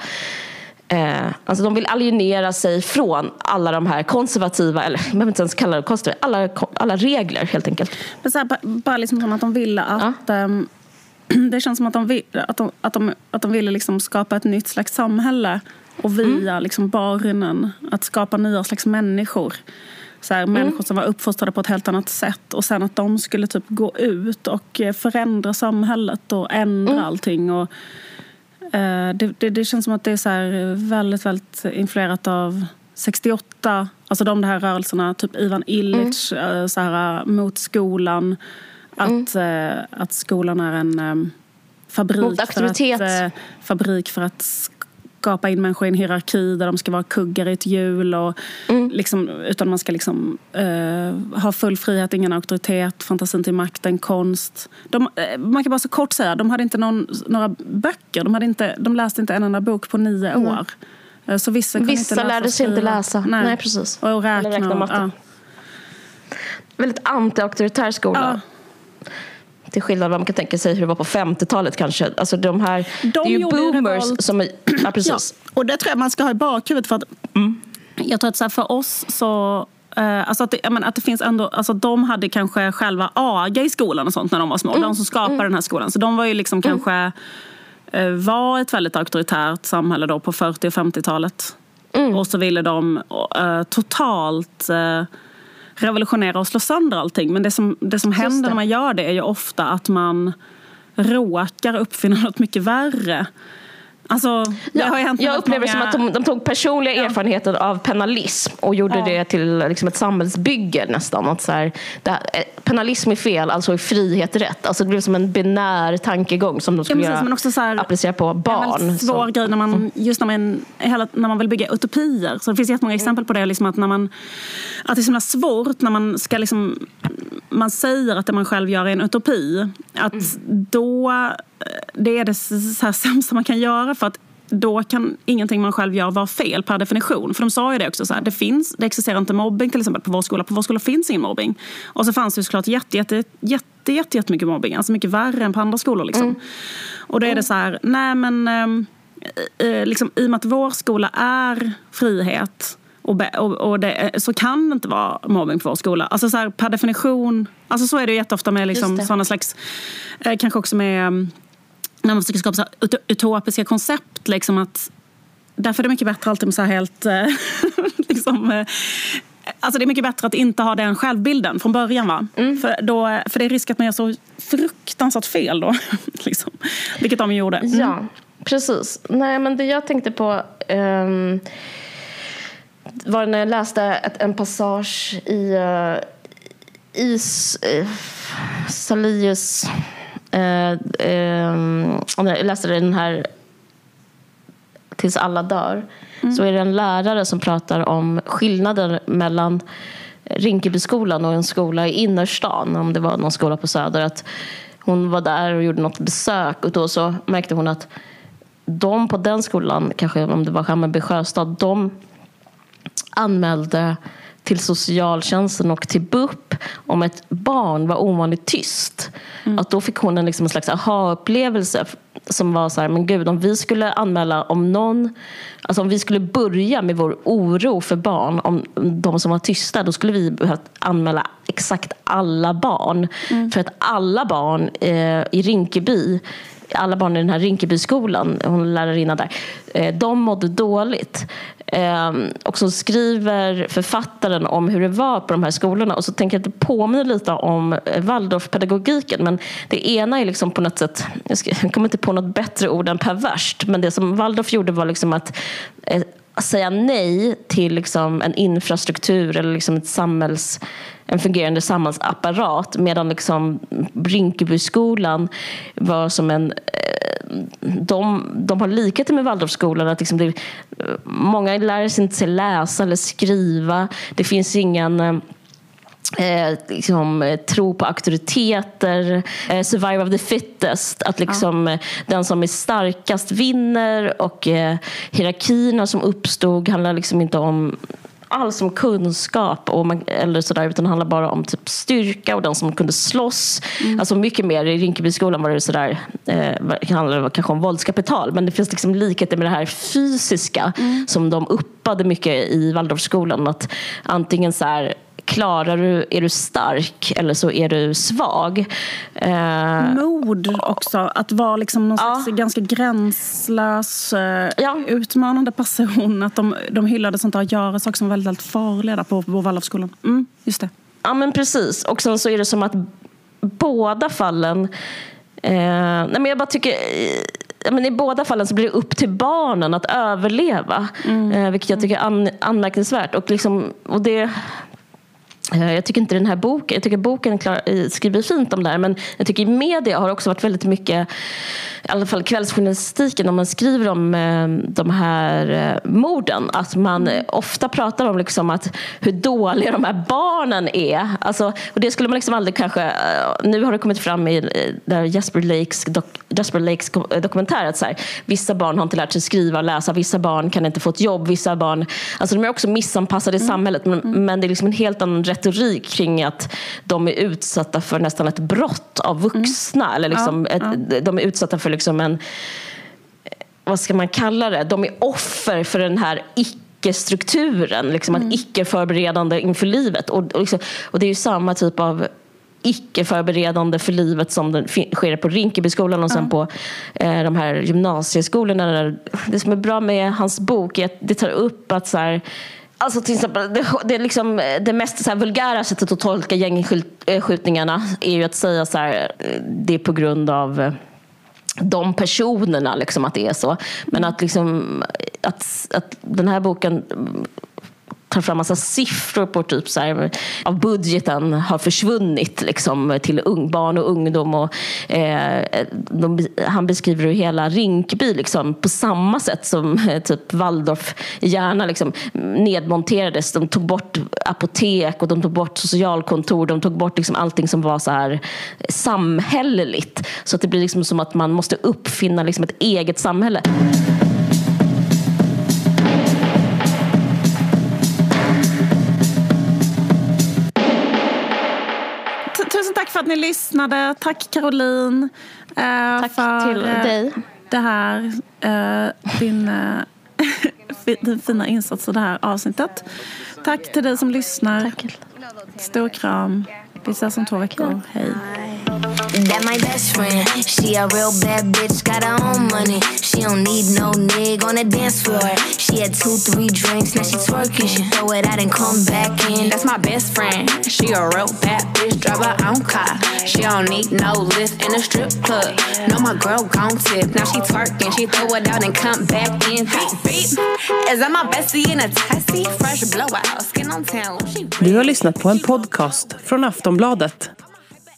Eh, alltså de vill alienera sig från alla de här konservativa, eller jag behöver inte ens kalla det konservativa, alla, alla regler helt enkelt. Men så här, bara liksom som att de ville att ja. um, det känns som att de, vill, att de, att de, att de ville liksom skapa ett nytt slags samhälle och via mm. liksom barnen att skapa nya slags människor. Så här, mm. Människor som var uppfostrade på ett helt annat sätt och sen att de skulle typ gå ut och eh, förändra samhället och ändra mm. allting. Och, eh, det, det, det, känns som att det är så här väldigt, väldigt influerat av 68, alltså de här rörelserna, typ Ivan Illich, mm. Eh, så här, mot skolan. Att, mm. att skolan är en um, fabrik, för att, uh, fabrik för att skapa in människor i en hierarki där de ska vara kuggar i ett hjul. Och mm. liksom, utan man ska liksom, uh, ha full frihet, ingen auktoritet, fantasin till makten, konst. De, man kan bara så kort säga, de hade inte någon, några böcker. De, hade inte, de läste inte en enda bok på nio mm. år. Så vissa vissa inte lärde sig inte läsa. Nej. Nej precis. Och räkna. Eller räkna matte. Ja. Väldigt anti-auktoritär skola. Ja. Till skillnad vad man kan tänka sig hur det var på 50-talet kanske. Alltså de här, de det är ju boomers som är... Ja, precis. Ja, och det tror jag man ska ha i bakhuvudet. För att, mm. Jag tror att så här, för oss så eh, Alltså att, det, men, att det finns ändå, alltså de hade kanske själva AGA i skolan och sånt när de var små. Mm. De som skapade mm. den här skolan. Så de var ju liksom mm. kanske eh, var ett väldigt auktoritärt samhälle då på 40 och 50-talet. Mm. Och så ville de uh, totalt uh, revolutionera och slå sönder allting. Men det som, det som händer det. när man gör det är ju ofta att man råkar uppfinna något mycket värre. Alltså, det har hänt jag upplever det som många- att de, de tog personliga erfarenheter av penalism och gjorde Ja. det till liksom ett samhällsbygge nästan. Att så här, här, eh, penalism är fel, alltså är frihet rätt. Alltså det blev som en binär tankegång som de skulle precis, göra, men också så här- applicera på Ja, barn. men svår Så- grej när man, just när man, hela, när man vill bygga utopier. Så det finns jättemånga exempel på det. Liksom att, när man, att det är så himla svårt när man ska liksom, man säger att det man själv gör är en utopi. Att då, eh, det är det så här sämsta man kan göra för att då kan ingenting man själv gör vara fel per definition. För de sa ju det också, så här, det, finns, det existerar inte mobbing till exempel på vår skola. På vår skola finns ingen mobbing. Och så fanns det ju såklart jätte, jätte, jätte, jätte, jättemycket mobbing. Alltså mycket värre än på andra skolor. Liksom. Och då är det så här, nej men ehm, eh, liksom, i och med att vår skola är frihet och, och, och det, så kan det inte vara mobbing på vår skola. Alltså så här, per definition, alltså så är det ju jätteofta med liksom, sådana slags, eh, kanske också med mm, när man försöker skapa ut- utopiska koncept. Liksom att, därför är det mycket bättre alltid med så här helt... eh, liksom, eh, Alltså det är mycket bättre att inte ha den självbilden från början. Va? För, då, för det är risk att man gör så fruktansvärt fel då. liksom. Vilket de gjorde. Mm. Ja, precis. Nej, men det jag tänkte på ehm, var när jag läste ett, en passage i, uh, i eh, Salius... eh, när jag läste den här Tills alla dör. Så är det en lärare som pratar om skillnaden mellan Rinkebyskolan och en skola i innerstan, om det var någon skola på Söder. Att hon var där och gjorde något besök och då så märkte hon att de på den skolan, kanske om det var Hammarby Sjöstad, de anmälde till socialtjänsten och till BUP om ett barn var ovanligt tyst. Att då fick hon en, liksom en slags aha-upplevelse som var så här, men gud om vi skulle anmäla om någon, alltså om vi skulle börja med vår oro för barn, om de som var tysta, då skulle vi behövt anmäla exakt alla barn. För att alla barn eh, i Rinkeby alla barn i den här Rinkebyskolan, hon lärarinna där, eh, de mådde dåligt. Ehm, och så skriver författaren om hur det var på de här skolorna. Och så tänker jag att det påminner lite om eh, Waldorfpedagogiken. Men det ena är liksom på något sätt, jag kommer inte på något bättre ord än perverst, men det som Waldorf gjorde var liksom att eh, säga nej till liksom en infrastruktur eller liksom ett samhälls, en fungerande samhällsapparat medan liksom Rinkebyskolan var som en eh, de, de har likheter med Waldorfskolan. Att liksom det, många lär sig inte läsa eller skriva. Det finns ingen eh, eh, liksom, eh, tro på auktoriteter, eh, survival of the fittest, att liksom, eh, den som är starkast vinner och eh, hierarkierna som uppstod handlar liksom inte om alls om kunskap och man, eller sådär, utan det handlar bara om typ styrka och den som kunde slåss. Alltså mycket mer i Rinkebyskolan var det sådär, eh, det handlade kanske om våldskapital men det finns liksom likheter med det här fysiska som de uppade mycket i Waldorfskolan. Att antingen så här, klarar du, är du stark eller så är du svag. Eh, Mod också. Att vara liksom någon Ja. slags ganska gränslös, eh, Ja. utmanande person. Att de, de hyllade sånt där att göra saker som var väldigt, väldigt farliga där på, på Waldorfskolan. Mm, just det. Ja men precis. Och sen så är det som att båda fallen eh, nej men jag bara tycker men I båda fallen så blir det upp till barnen att överleva. Eh, vilket jag tycker är an, anmärkningsvärt. Och, liksom, och det, jag tycker inte den här boken, jag tycker boken klar, eh, skriver fint om det här men jag tycker i media har också varit väldigt mycket i alla fall kvällsjournalistiken, om man skriver om eh, de här eh, morden, att man eh, ofta pratar om liksom att hur dåliga de här barnen är. Alltså, och det skulle man liksom aldrig kanske... eh, nu har det kommit fram i eh, där Jesper Lakes, dok, Jesper Lakes eh, dokumentär att så här, vissa barn har inte lärt sig skriva och läsa, vissa barn kan inte få ett jobb, vissa barn... Alltså de är också missanpassade i samhället men, men det är liksom en helt annan retorik kring att de är utsatta för nästan ett brott av vuxna. Eller liksom ett, De är utsatta för liksom en vad ska man kalla det? De är offer för den här icke-strukturen, liksom att icke-förberedande inför livet. Och, och, liksom, och det är ju samma typ av icke-förberedande för livet som den sker på Rinkebyskolan och sen på eh, de här gymnasieskolorna. Där, det som är bra med hans bok är att det tar upp att så här, Alltså till exempel, det, det, liksom, eh, det mest så här, vulgära sättet att tolka gängskjutningarna eh, är ju att säga så här, eh, det är på grund av de personerna, liksom, att det är så. Men att, liksom, att, att den här boken tar fram massa siffror på typ så här, av budgeten har försvunnit liksom, till ung, barn och ungdom. Och, eh, de, han beskriver hur hela Rinkeby liksom, på samma sätt som eh, typ Waldorf i Järna liksom, nedmonterades. De tog bort apotek och de tog bort socialkontor. De tog bort liksom, allting som var så här samhälleligt. Så att det blir liksom som att man måste uppfinna liksom, ett eget samhälle. Att ni lyssnade. Tack Caroline. Eh, tack för till eh, dig. Det här, eh, din, eh, din fina insats i det här avsnittet. Tack till dig som lyssnar. Tack. Stor kram. Vi ses om två veckor. Hej. That my best friend. She a real bad bitch, got her own money. She don't need no nigga on the dance floor. She had two, three drinks, now she twerking. She throw it out and come back in. That's my best friend. She a real bad bitch, drive her own car. She don't need no lift in a strip club. No, my girl gon' tip. Now she twerking, she throw it out and come back in. Beep, beep. Is that my bestie in a tessie? Fresh blowout, skin on town. Du har lyssnat på en podcast från Aftonbladet.